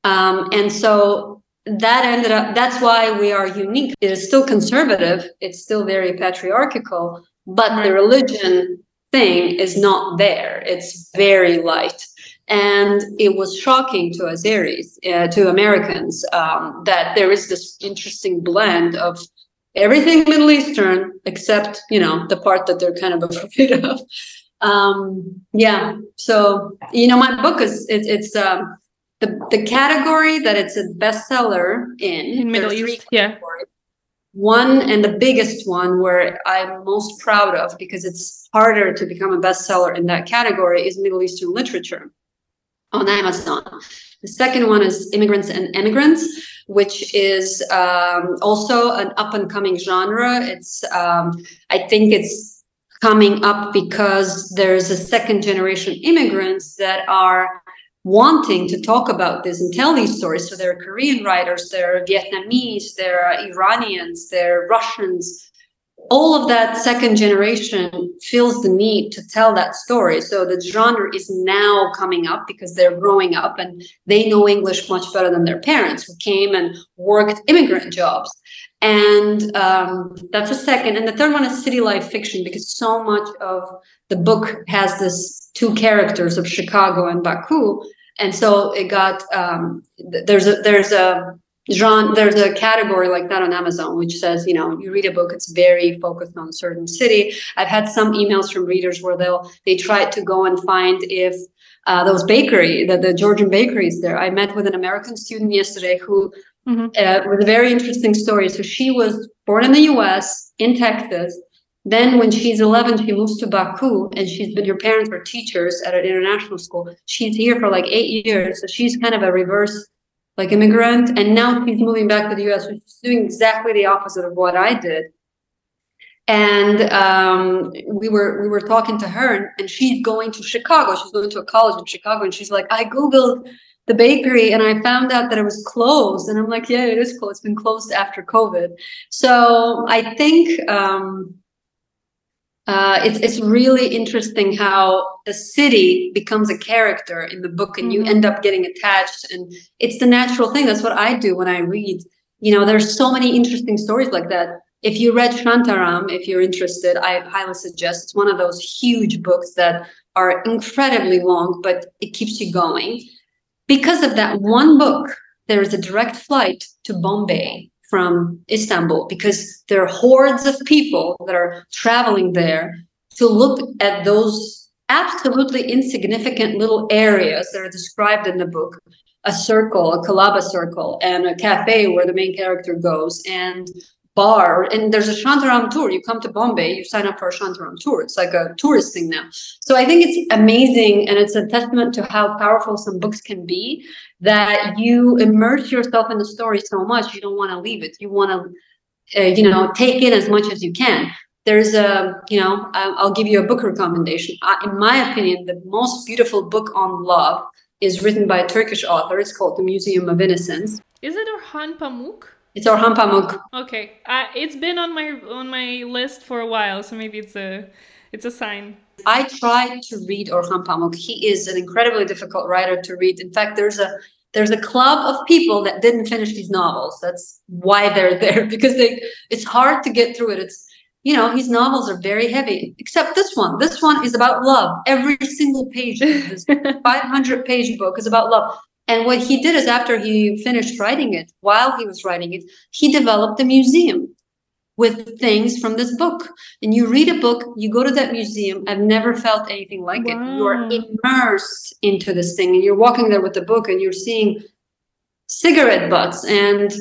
Um, and so that ended up, that's why we are unique. It is still conservative. It's still very patriarchal, but the religion thing is not there. It's very light. And it was shocking to Azeris, uh, to Americans, um, that there is this interesting blend of everything Middle Eastern, except, you know, the part that they're kind of afraid of. Um, yeah. So, you know, my book is, it, it's, um, the, the category that it's a bestseller in, in Middle East, yeah. One and the biggest one where I'm most proud of because it's harder to become a bestseller in that category is Middle Eastern literature on Amazon. The second one is Immigrants and Emigrants, which is um, also an up and coming genre. It's, um, I think it's coming up because there's a second generation immigrants that are wanting to talk about this and tell these stories. So there are Korean writers, there are Vietnamese, there are Iranians, there are Russians, all of that second generation feels the need to tell that story. So the genre is now coming up because they're growing up and they know English much better than their parents who came and worked immigrant jobs. And um, that's a second. And the third one is city life fiction because so much of the book has this two characters of Chicago and Baku. And so it got um, there's a there's a genre there's a category like that on amazon which says you know you read a book it's very focused on a certain city. I've had some emails from readers where they'll they try to go and find if uh, those bakery the, the georgian bakeries there. I met with an american student yesterday who mm-hmm. uh, with a very interesting story. So she was born in the us in texas. Then when she's 11 she moves to baku and she's been her parents were teachers at an international school. She's here for like eight years so she's kind of a reverse like immigrant, and now she's moving back to the U.S. She's doing exactly the opposite of what I did. And um, we were we were talking to her, and she's going to Chicago. She's going to a college in Chicago, and she's like, I googled the bakery and I found out that it was closed. And I'm like, yeah, it is closed. It's been closed after COVID. So I think um, uh, it's it's really interesting how a city becomes a character in the book, and mm-hmm. you end up getting attached. And it's the natural thing. That's what I do when I read. You know, there's so many interesting stories like that. If you read Shantaram, if you're interested, I highly suggest. It's one of those huge books that are incredibly long, but it keeps you going. Because of that one book, there is a direct flight to Bombay from Istanbul because there are hordes of people that are traveling there to look at those absolutely insignificant little areas that are described in the book a circle, a Colaba circle, and a cafe where the main character goes, and bar. And there's a Shantaram tour. You come to Bombay, you sign up for a Shantaram tour. It's like a tourist thing now. So I think it's amazing, and it's a testament to how powerful some books can be. That you immerse yourself in the story so much, you don't want to leave it. You want to, uh, you know, take in as much as you can there's a you know i'll give you a book recommendation in my opinion the most beautiful book on love is written by a turkish author it's called the museum of innocence is it orhan pamuk it's orhan pamuk okay uh, it's been on my on my list for a while so maybe it's a it's a sign i tried to read orhan pamuk he is an incredibly difficult writer to read in fact there's a there's a club of people that didn't finish these novels that's why they're there because they it's hard to get through it it's you know, his novels are very heavy, except this one. This one is about love. Every single page of this 500 page book is about love. And what he did is after he finished writing it, while he was writing it, he developed a museum with things from this book. And you read a book, you go to that museum. I've never felt anything like wow. it. You are immersed into this thing and you're walking there with the book and you're seeing cigarette butts and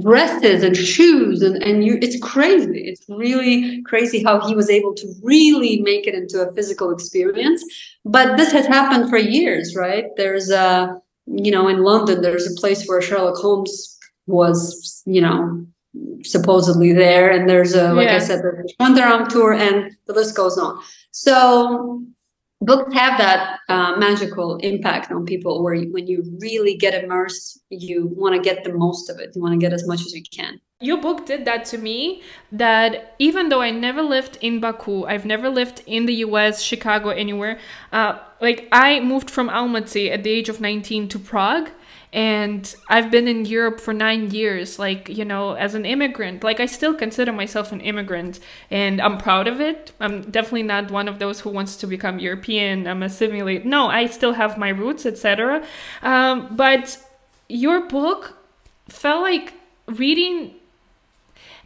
dresses and shoes and and you it's crazy it's really crazy how he was able to really make it into a physical experience but this has happened for years right there's a you know in london there's a place where sherlock holmes was you know supposedly there and there's a like yeah. i said the Shantaram tour and the list goes on so books have that uh, magical impact on people where you, when you really get immersed you want to get the most of it. You want to get as much as you can. Your book did that to me that even though i never lived in baku i've never lived in the us chicago anywhere uh, like i moved from almaty at the age of 19 to prague and I've been in Europe for nine years, like, you know, as an immigrant. Like, I still consider myself an immigrant and I'm proud of it. I'm definitely not one of those who wants to become European. I'm assimilate. No, I still have my roots, etc. Um, but your book felt like reading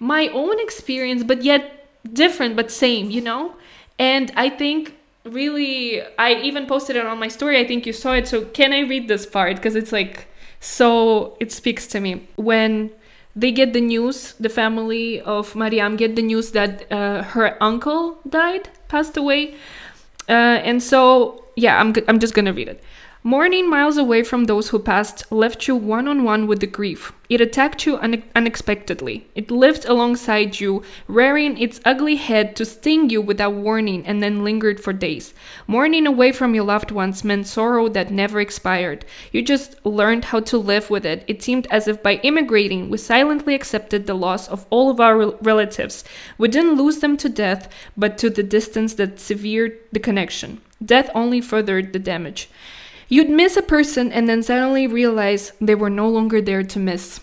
my own experience, but yet different, but same, you know? And I think really i even posted it on my story i think you saw it so can i read this part because it's like so it speaks to me when they get the news, the family of Mariam get the news that uh, her uncle died, passed away. Uh, and so, yeah, I'm, I'm just gonna read it. Mourning, miles away from those who passed, left you one on one with the grief. It attacked you une- unexpectedly. It lived alongside you, rearing its ugly head to sting you without warning, and then lingered for days. Mourning away from your loved ones meant sorrow that never expired. You just learned how to live with it. It seemed as if by immigrating, we silently accepted the loss of all of our relatives. We didn't lose them to death, but to the distance that severed the connection. Death only furthered the damage. You'd miss a person and then suddenly realize they were no longer there to miss.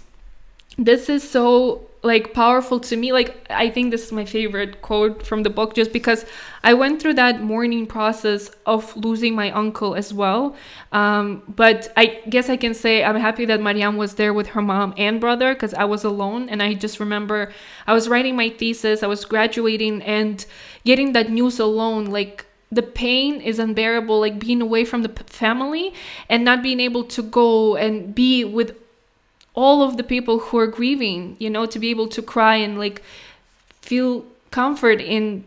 This is so like powerful to me. Like I think this is my favorite quote from the book just because I went through that mourning process of losing my uncle as well. Um, but I guess I can say I'm happy that Mariam was there with her mom and brother because I was alone and I just remember I was writing my thesis, I was graduating and getting that news alone like the pain is unbearable like being away from the family and not being able to go and be with all of the people who are grieving you know to be able to cry and like feel comfort in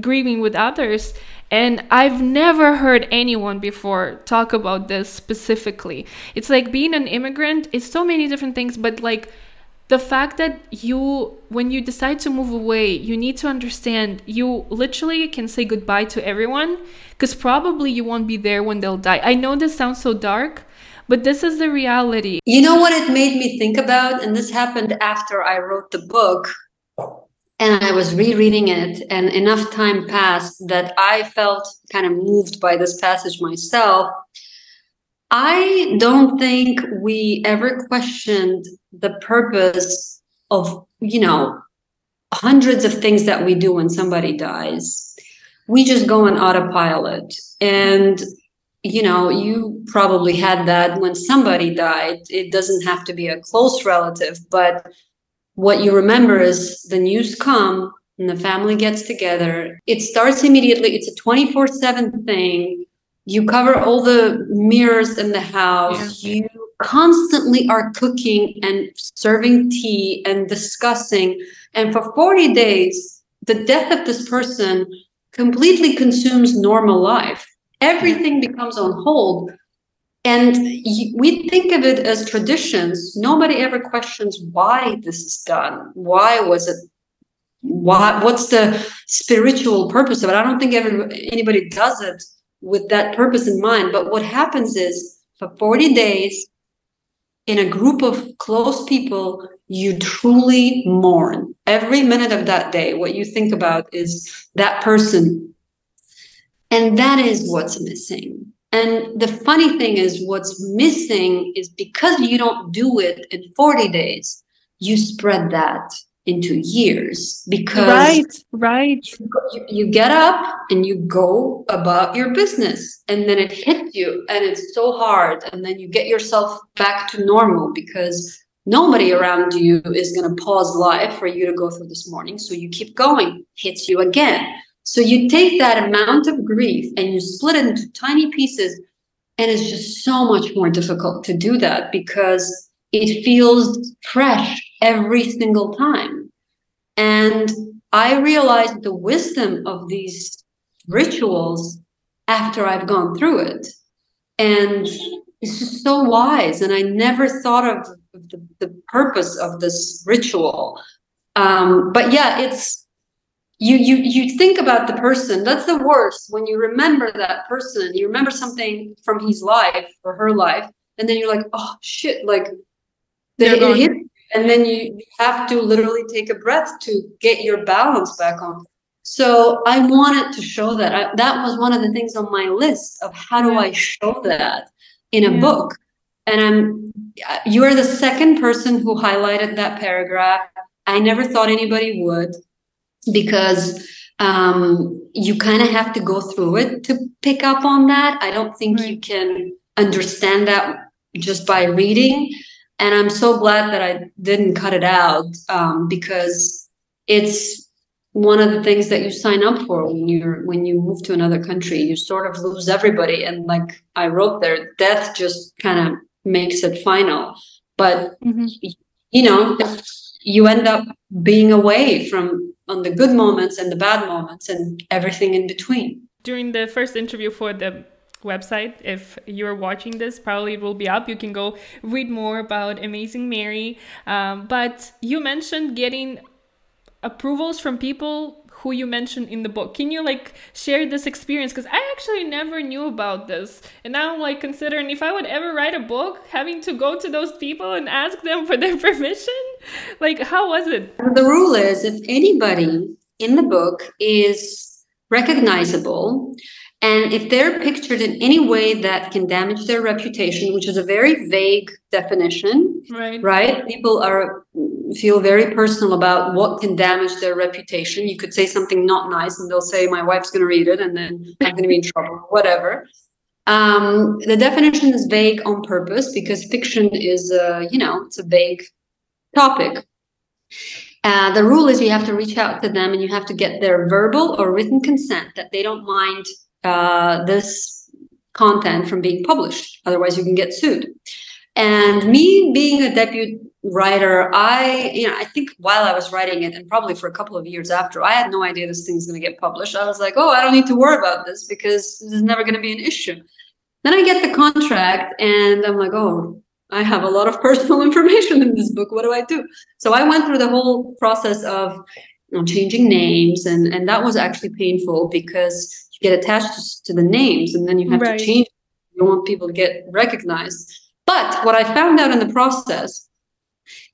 grieving with others and I've never heard anyone before talk about this specifically. It's like being an immigrant, it's so many different things, but like the fact that you when you decide to move away you need to understand you literally can say goodbye to everyone because probably you won't be there when they'll die. I know this sounds so dark but this is the reality. You know what it made me think about? And this happened after i wrote the book and i was rereading it and enough time passed that i felt kind of moved by this passage myself I don't think we ever questioned the purpose of, you know, hundreds of things that we do when somebody dies. We just go on autopilot. And, you know, you probably had that when somebody died. It doesn't have to be a close relative, but what you remember is the news come and the family gets together. It starts immediately. It's a 24 7 thing you cover all the mirrors in the house. Yeah. you constantly are cooking and serving tea and discussing. And for 40 days the death of this person completely consumes normal life. Everything becomes on hold. And we think of it as traditions. Nobody ever questions why this is done. Why was it why what's the spiritual purpose of it? I don't think ever anybody does it with that purpose in mind. But what happens is for 40 days in a group of close people you truly mourn. Every minute of that day what you think about is that person. And that is what's missing. And the funny thing is what's missing is because you don't do it in 40 days you spread that into years because right right. you, you, get up and you go about your business and then it hits you and it's so hard and then you get yourself back to normal because nobody around you is going to pause life for you to go through this mourning. So you keep going hits you again. So you take that amount of grief and you split it into tiny pieces and it's just so much more difficult to do that because it feels fresh every single time. And I realized the wisdom of these rituals after I've gone through it. And it's just so wise. And I never thought of the, the purpose of this ritual. Um, but yeah, it's you you you think about the person. That's the worst when you remember that person. You remember something from his life or her life, and then you're like, oh shit, like they hit and then you have to literally take a breath to get your balance back on. So i wanted to show that. I, that was one of the things on my list of how do i show that in a yeah. book. And i'm you're the second person who highlighted that paragraph. I never thought anybody would because um, you kind of have to go through it to pick up on that. I don't think right. you can understand that just by reading and I'm so glad that I didn't cut it out um, because it's one of the things that you sign up for when you're when you move to another country. You sort of lose everybody, and like I wrote there, death just kind of makes it final. But mm-hmm. you know, you end up being away from on the good moments and the bad moments and everything in between. During the first interview for the website. If you're watching this, probably it will be up. You can go read more about Amazing Mary. Um, but you mentioned getting approvals from people who you mentioned in the book. Can you like share this experience? Because I actually never knew about this. And now I'm like considering if I would ever write a book, having to go to those people and ask them for their permission. Like, how was it? The rule is if anybody in the book is recognizable, and if they're pictured in any way that can damage their reputation, which is a very vague definition, right? Right? People are feel very personal about what can damage their reputation. You could say something not nice, and they'll say, "My wife's going to read it, and then I'm going to be in trouble," whatever. Um, the definition is vague on purpose because fiction is, uh, you know, it's a vague topic. Uh, the rule is you have to reach out to them and you have to get their verbal or written consent that they don't mind uh, this content from being published. Otherwise, you can get sued. And me being a debut writer, I, you know, I think while I was writing it, and probably for a couple of years after, I had no idea this thing's going to get published. I was like, oh, I don't need to worry about this because this is never going to be an issue. Then I get the contract, and I'm like, oh, I have a lot of personal information in this book. What do I do? So I went through the whole process of you know, changing names, and and that was actually painful because get attached to, the names and then you have right. to change. You want people to get recognized. But what i found out in the process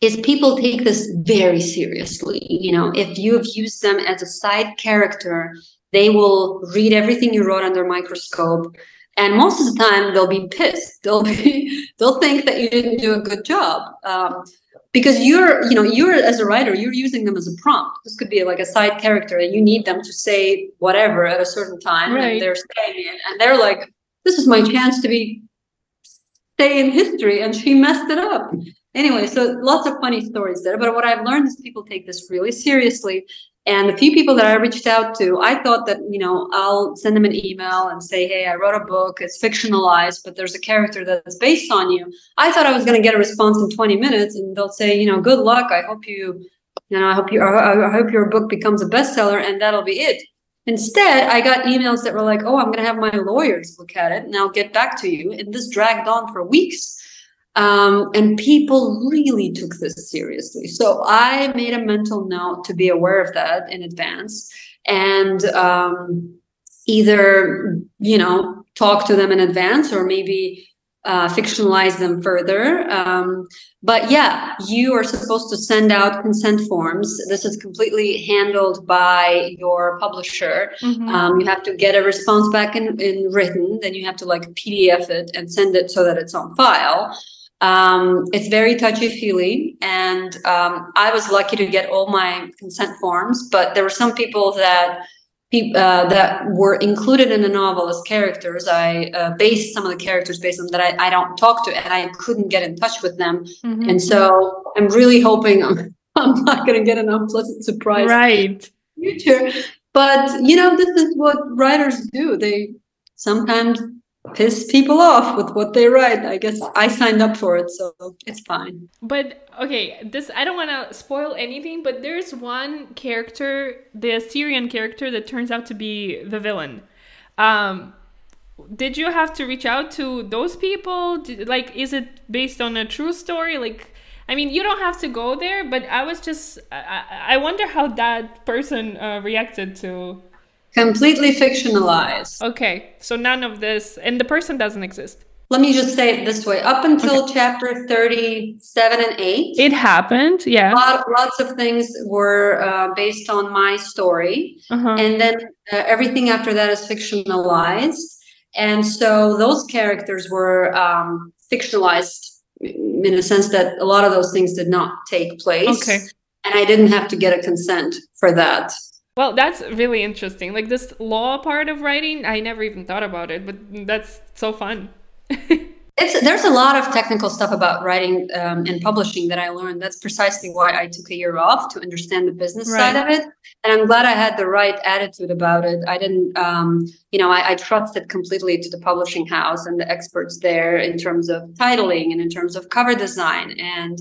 is people take this very seriously. You know if you have used them as a side character they will read everything you wrote under microscope and most of the time they'll be pissed. They'll be they'll think that you didn't do a good job. Um, because you're you know you're as a writer you're using them as a prompt. This could be like a side character and you need them to say whatever at a certain time right. and they're saying it. And they're like this is my chance to be stay in history. And she messed it up. Anyway so lots of funny stories there. But what i've learned is people take this really seriously And the few people that I reached out to, I thought that, you know, I'll send them an email and say, hey, I wrote a book, it's fictionalized, but there's a character that's based on you. I thought I was going to get a response in 20 minutes and they'll say, you know, good luck. I hope you, you know, I hope you, I hope your book becomes a bestseller and that'll be it. Instead, I got emails that were like, oh, I'm going to have my lawyers look at it and I'll get back to you. And this dragged on for weeks. Um, and people really took this seriously. So I made a mental note to be aware of that in advance and um, either, you know, talk to them in advance or maybe uh, fictionalize them further. Um, but yeah, you are supposed to send out consent forms. This is completely handled by your publisher. Mm-hmm. Um, you have to get a response back in, in written, then you have to like PDF it and send it so that it's on file. Um, it's very touchy feely, and um, I was lucky to get all my consent forms. But there were some people that uh, that were included in the novel as characters. I uh, based some of the characters based on that I, I don't talk to, and I couldn't get in touch with them. Mm-hmm. And so I'm really hoping I'm, I'm not going to get an unpleasant surprise. Right. Future, but you know this is what writers do. They sometimes piss people off with what they write. I guess I signed up for it, so it's fine. But okay, this I don't want to spoil anything, but there's one character, the Assyrian character, that turns out to be the villain. Um, did you have to reach out to those people? Did, like, is it based on a true story? Like, I mean, you don't have to go there, but I was just, I, I wonder how that person uh, reacted to completely fictionalized. Okay, so none of this, and the person doesn't exist. Let me just say it this way: up until okay. chapter thirty-seven and eight, it happened. Yeah, lot, lots of things were uh, based on my story, uh-huh. and then uh, everything after that is fictionalized. And so those characters were um, fictionalized in a sense that a lot of those things did not take place. Okay. And I didn't have to get a consent for that. Well, that's really interesting. Like this law part of writing, I never even thought about it, but that's so fun. it's there's a lot of technical stuff about writing um, and publishing that I learned. That's precisely why I took a year off to understand the business right. side of it. And I'm glad I had the right attitude about it. I didn't, um, you know, I, I trusted completely to the publishing house and the experts there in terms of titling and in terms of cover design and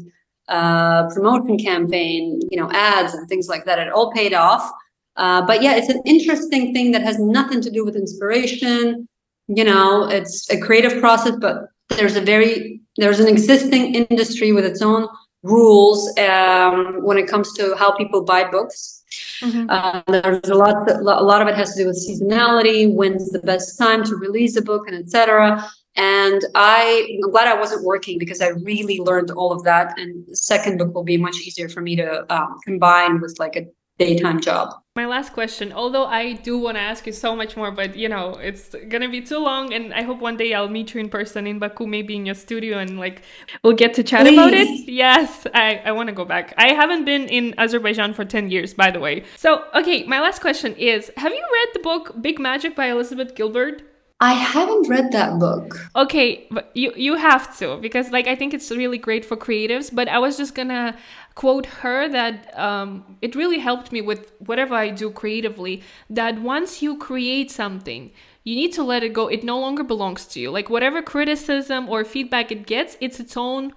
uh, promotion campaign, you know, ads and things like that. It all paid off. Uh, but yeah, it's an interesting thing that has nothing to do with inspiration. You know, it's a creative process, but there's a very there's an existing industry with its own rules um, when it comes to how people buy books. Mm-hmm. Uh, there's a lot, a lot of it has to do with seasonality, when's the best time to release a book, and etc. And I, am glad I wasn't working because I really learned all of that. And the second book will be much easier for me to um, combine with like a daytime job. My last question, although I do want to ask you so much more, but you know, it's gonna be too long, and I hope one day I'll meet you in person in Baku, maybe in your studio, and like we'll get to chat Please. about it. Yes, I, I want to go back. I haven't been in Azerbaijan for 10 years, by the way. So, okay, my last question is Have you read the book Big Magic by Elizabeth Gilbert? I haven't read that book. Okay, but you you have to because like I think it's really great for creatives. But I was just gonna quote her that um, it really helped me with whatever I do creatively. That once you create something, you need to let it go. It no longer belongs to you. Like whatever criticism or feedback it gets, it's its own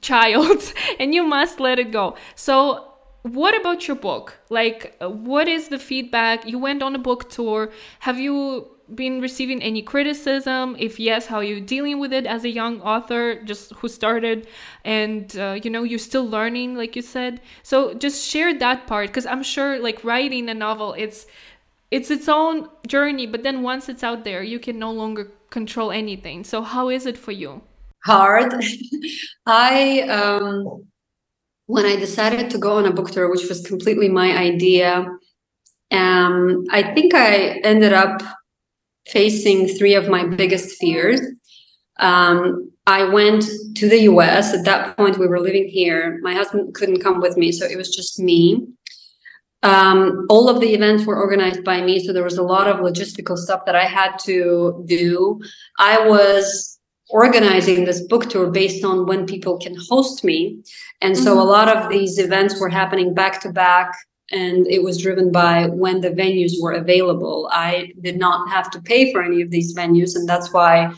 child, and you must let it go. So what about your book? Like, what is the feedback? You went on a book tour. Have you been receiving any criticism? If yes, how are you dealing with it as a young author, just who started, and uh, you know you're still learning, like you said. So just share that part, because I'm sure like writing a novel, it's it's its own journey. But then once it's out there, you can no longer control anything. So how is it for you? Hard. I um, when I decided to go on a book tour, which was completely my idea. Um, I think I ended up facing three of my biggest fears. Um, I went to the US. At that point, we were living here. My husband couldn't come with me, so it was just me. Um, all of the events were organized by me, so there was a lot of logistical stuff that I had to do. I was organizing this book tour based on when people can host me. And so mm-hmm. a lot of these events were happening back to back and it was driven by when the venues were available. I did not have to pay for any of these venues, and that's why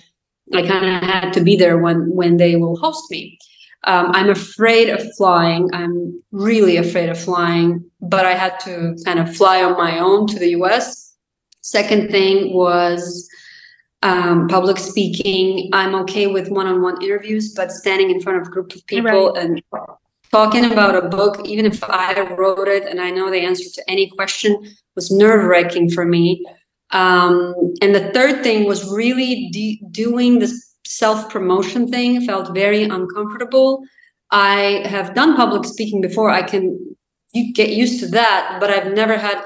I kind of had to be there when when they will host me. Um, I'm afraid of flying. I'm really afraid of flying, but I had to kind of fly on my own to the US. Second thing was um, public speaking. I'm okay with one on one interviews, but standing in front of a group of people right. and talking about a book, even if I wrote it and I know the answer to any question, was nerve wracking for me. Um, and the third thing was really de- doing this self promotion thing felt very uncomfortable. I have done public speaking before. I can you get used to that, but I've never had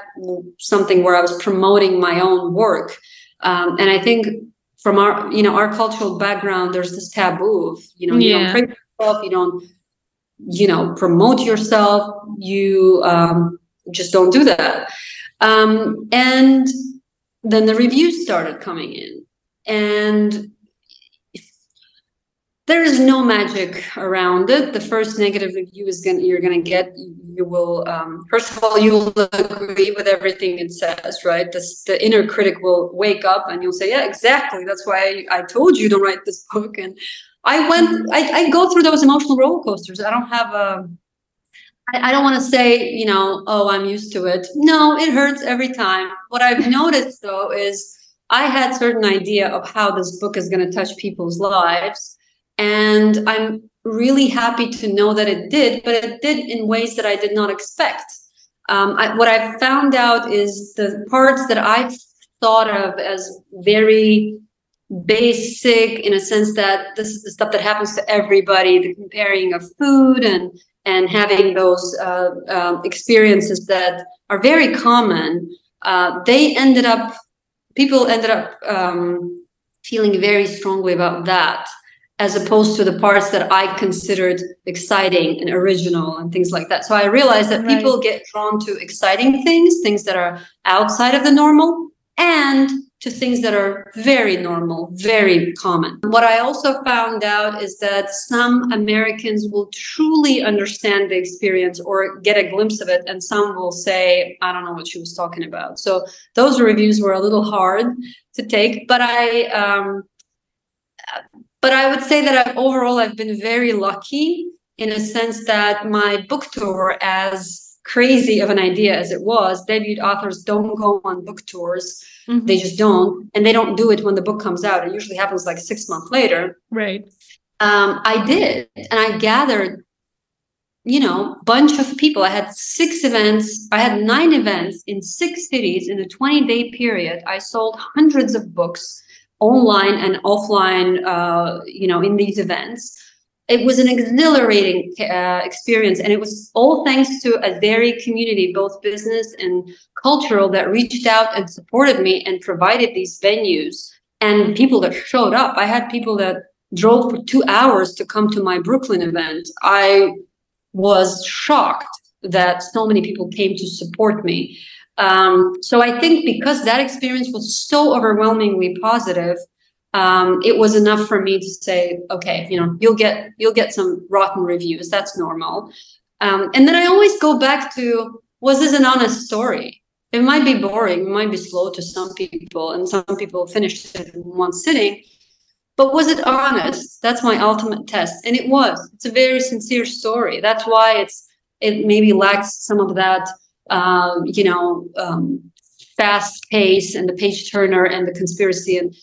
something where I was promoting my own work. Um, and I think from our, you know, our cultural background, there's this taboo of, you know, you don't praise yourself, you don't, you know, promote yourself, you um, just don't do that. Um, and then the reviews started coming in, and there is no magic around it. The first negative review is gonna you're gonna get. You will um, first of all you will agree with everything it says, right? The inner critic will wake up and you'll say, yeah, exactly. That's why I, I told you to write this book. And I went. I, I go through those emotional roller coasters. I don't have a. I, I don't want to say, you know, oh, I'm used to it. No, it hurts every time. What I've noticed though is I had certain idea of how this book is going to touch people's lives and I'm really happy to know that it did, but it did in ways that I did not expect. Um, I, what I found out is the parts that I thought of as very basic in a sense that this is the stuff that happens to everybody the comparing of food and and having those uh, uh, experiences that are very common uh, they ended up people ended up um, feeling very strongly about that as opposed to the parts that I considered exciting and original and things like that. So I realized that right. people get drawn to exciting things, things that are outside of the normal, and to things that are very normal, very common. What I also found out is that some Americans will truly understand the experience or get a glimpse of it, and some will say, I don't know what she was talking about. So those reviews were a little hard to take, but I, um, but I would say that I've, overall I've been very lucky in a sense that my book tour, as crazy of an idea as it was, debut authors don't go on book tours. Mm-hmm. They just don't, and they don't do it when the book comes out. It usually happens like six months later. Right. Um, I did, and I gathered you know bunch of people i had six events i had nine events in six cities in a 20 day period i sold hundreds of books online and offline, uh, you know, in these events. It was an exhilarating uh, experience, and it was all thanks to a very community, both business and cultural, that reached out and supported me and provided these venues and people that showed up. I had people that drove for two hours to come to my Brooklyn event. I was shocked that so many people came to support me. Um, so I think because that experience was so overwhelmingly positive, um, it was enough for me to say, okay, you know, you'll get you'll get some rotten reviews. That's normal. Um, and then I always go back to, was this an honest story? It might be boring, it might be slow to some people, and some people finished it in one sitting. But was it honest? That's my ultimate test, and it was. It's a very sincere story. That's why it's it maybe lacks some of that um, you know, um, fast pace and the page turner and the conspiracy. And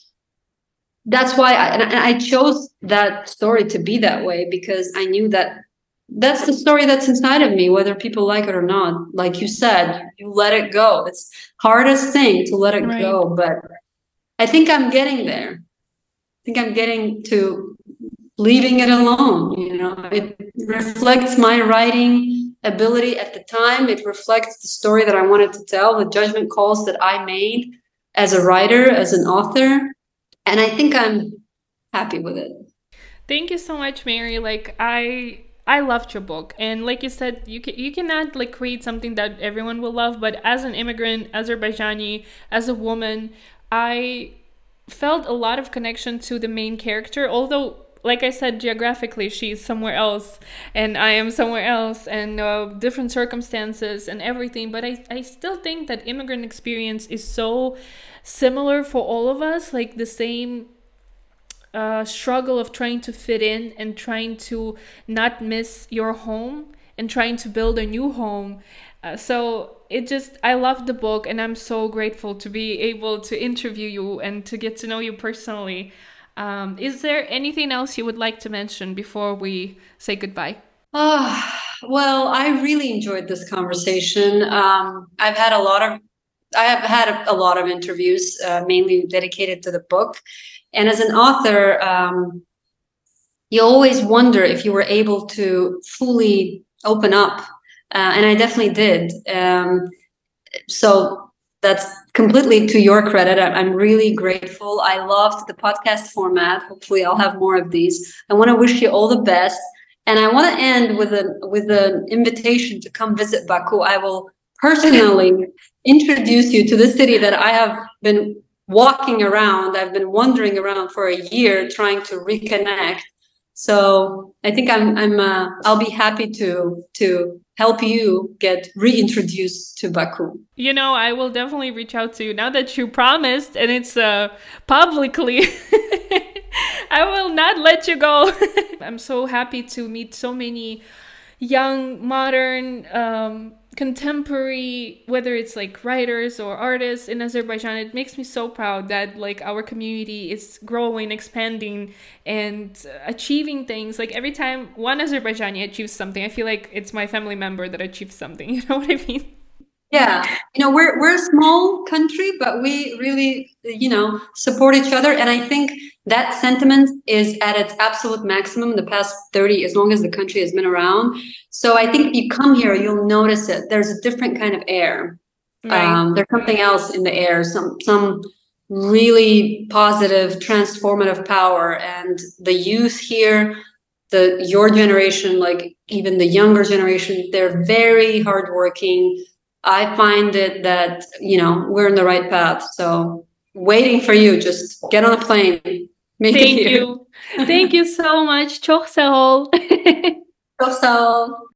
that's why I, and I chose that story to be that way because I knew that that's the story that's inside of me, whether people like it or not. Like you said, you let it go. It's hardest thing to let it right. go, but I think I'm getting there. I think I'm getting to leaving it alone. You know, it reflects my writing ability at the time. It reflects the story that I wanted to tell, the judgment calls that I made as a writer, as an author. And I think I'm happy with it. Thank you so much, Mary. Like I I loved your book. And like you said, you can you cannot like create something that everyone will love, but as an immigrant, Azerbaijani, as a woman, I felt a lot of connection to the main character, although like I said, geographically, she's somewhere else, and I am somewhere else, and uh, different circumstances and everything. But I, I still think that immigrant experience is so similar for all of us, like the same uh, struggle of trying to fit in and trying to not miss your home and trying to build a new home. Uh, so it just, I love the book, and I'm so grateful to be able to interview you and to get to know you personally. Um, is there anything else you would like to mention before we say goodbye? Oh, well, I really enjoyed this conversation. Um, I've had a lot of, I have had a, a lot of interviews, uh, mainly dedicated to the book. And as an author, um, you always wonder if you were able to fully open up, uh, and I definitely did. Um, so that's completely to your credit. I'm really grateful. I loved the podcast format. Hopefully, I'll have more of these. I want to wish you all the best, and I want to end with a with an invitation to come visit Baku. I will personally introduce you to the city that I have been walking around. I've been wandering around for a year trying to reconnect. So I think I'm I'm uh, I'll be happy to to help you get reintroduced to Baku. You know, I will definitely reach out to you now that you promised and it's uh, publicly. I will not let you go. I'm so happy to meet so many young, modern, um, contemporary whether it's like writers or artists in azerbaijan it makes me so proud that like our community is growing expanding and achieving things. Like every time one azerbaijani achieves something i feel like it's my family member that achieves something you know what i mean? Yeah you know we're we're a small country but we really you know support each other and i think that sentiment is at its absolute maximum in the past 30 as long as the country has been around so i think if you come here you'll notice it there's a different kind of air right. um, there's something else in the air some some really positive transformative power and the youth here the your generation like even the younger generation they're very hardworking I find it that, you know, we're in the right path. So waiting for you, just get on a plane. Thank you. Thank you so much. Çok sağ ol. Çok sağ ol.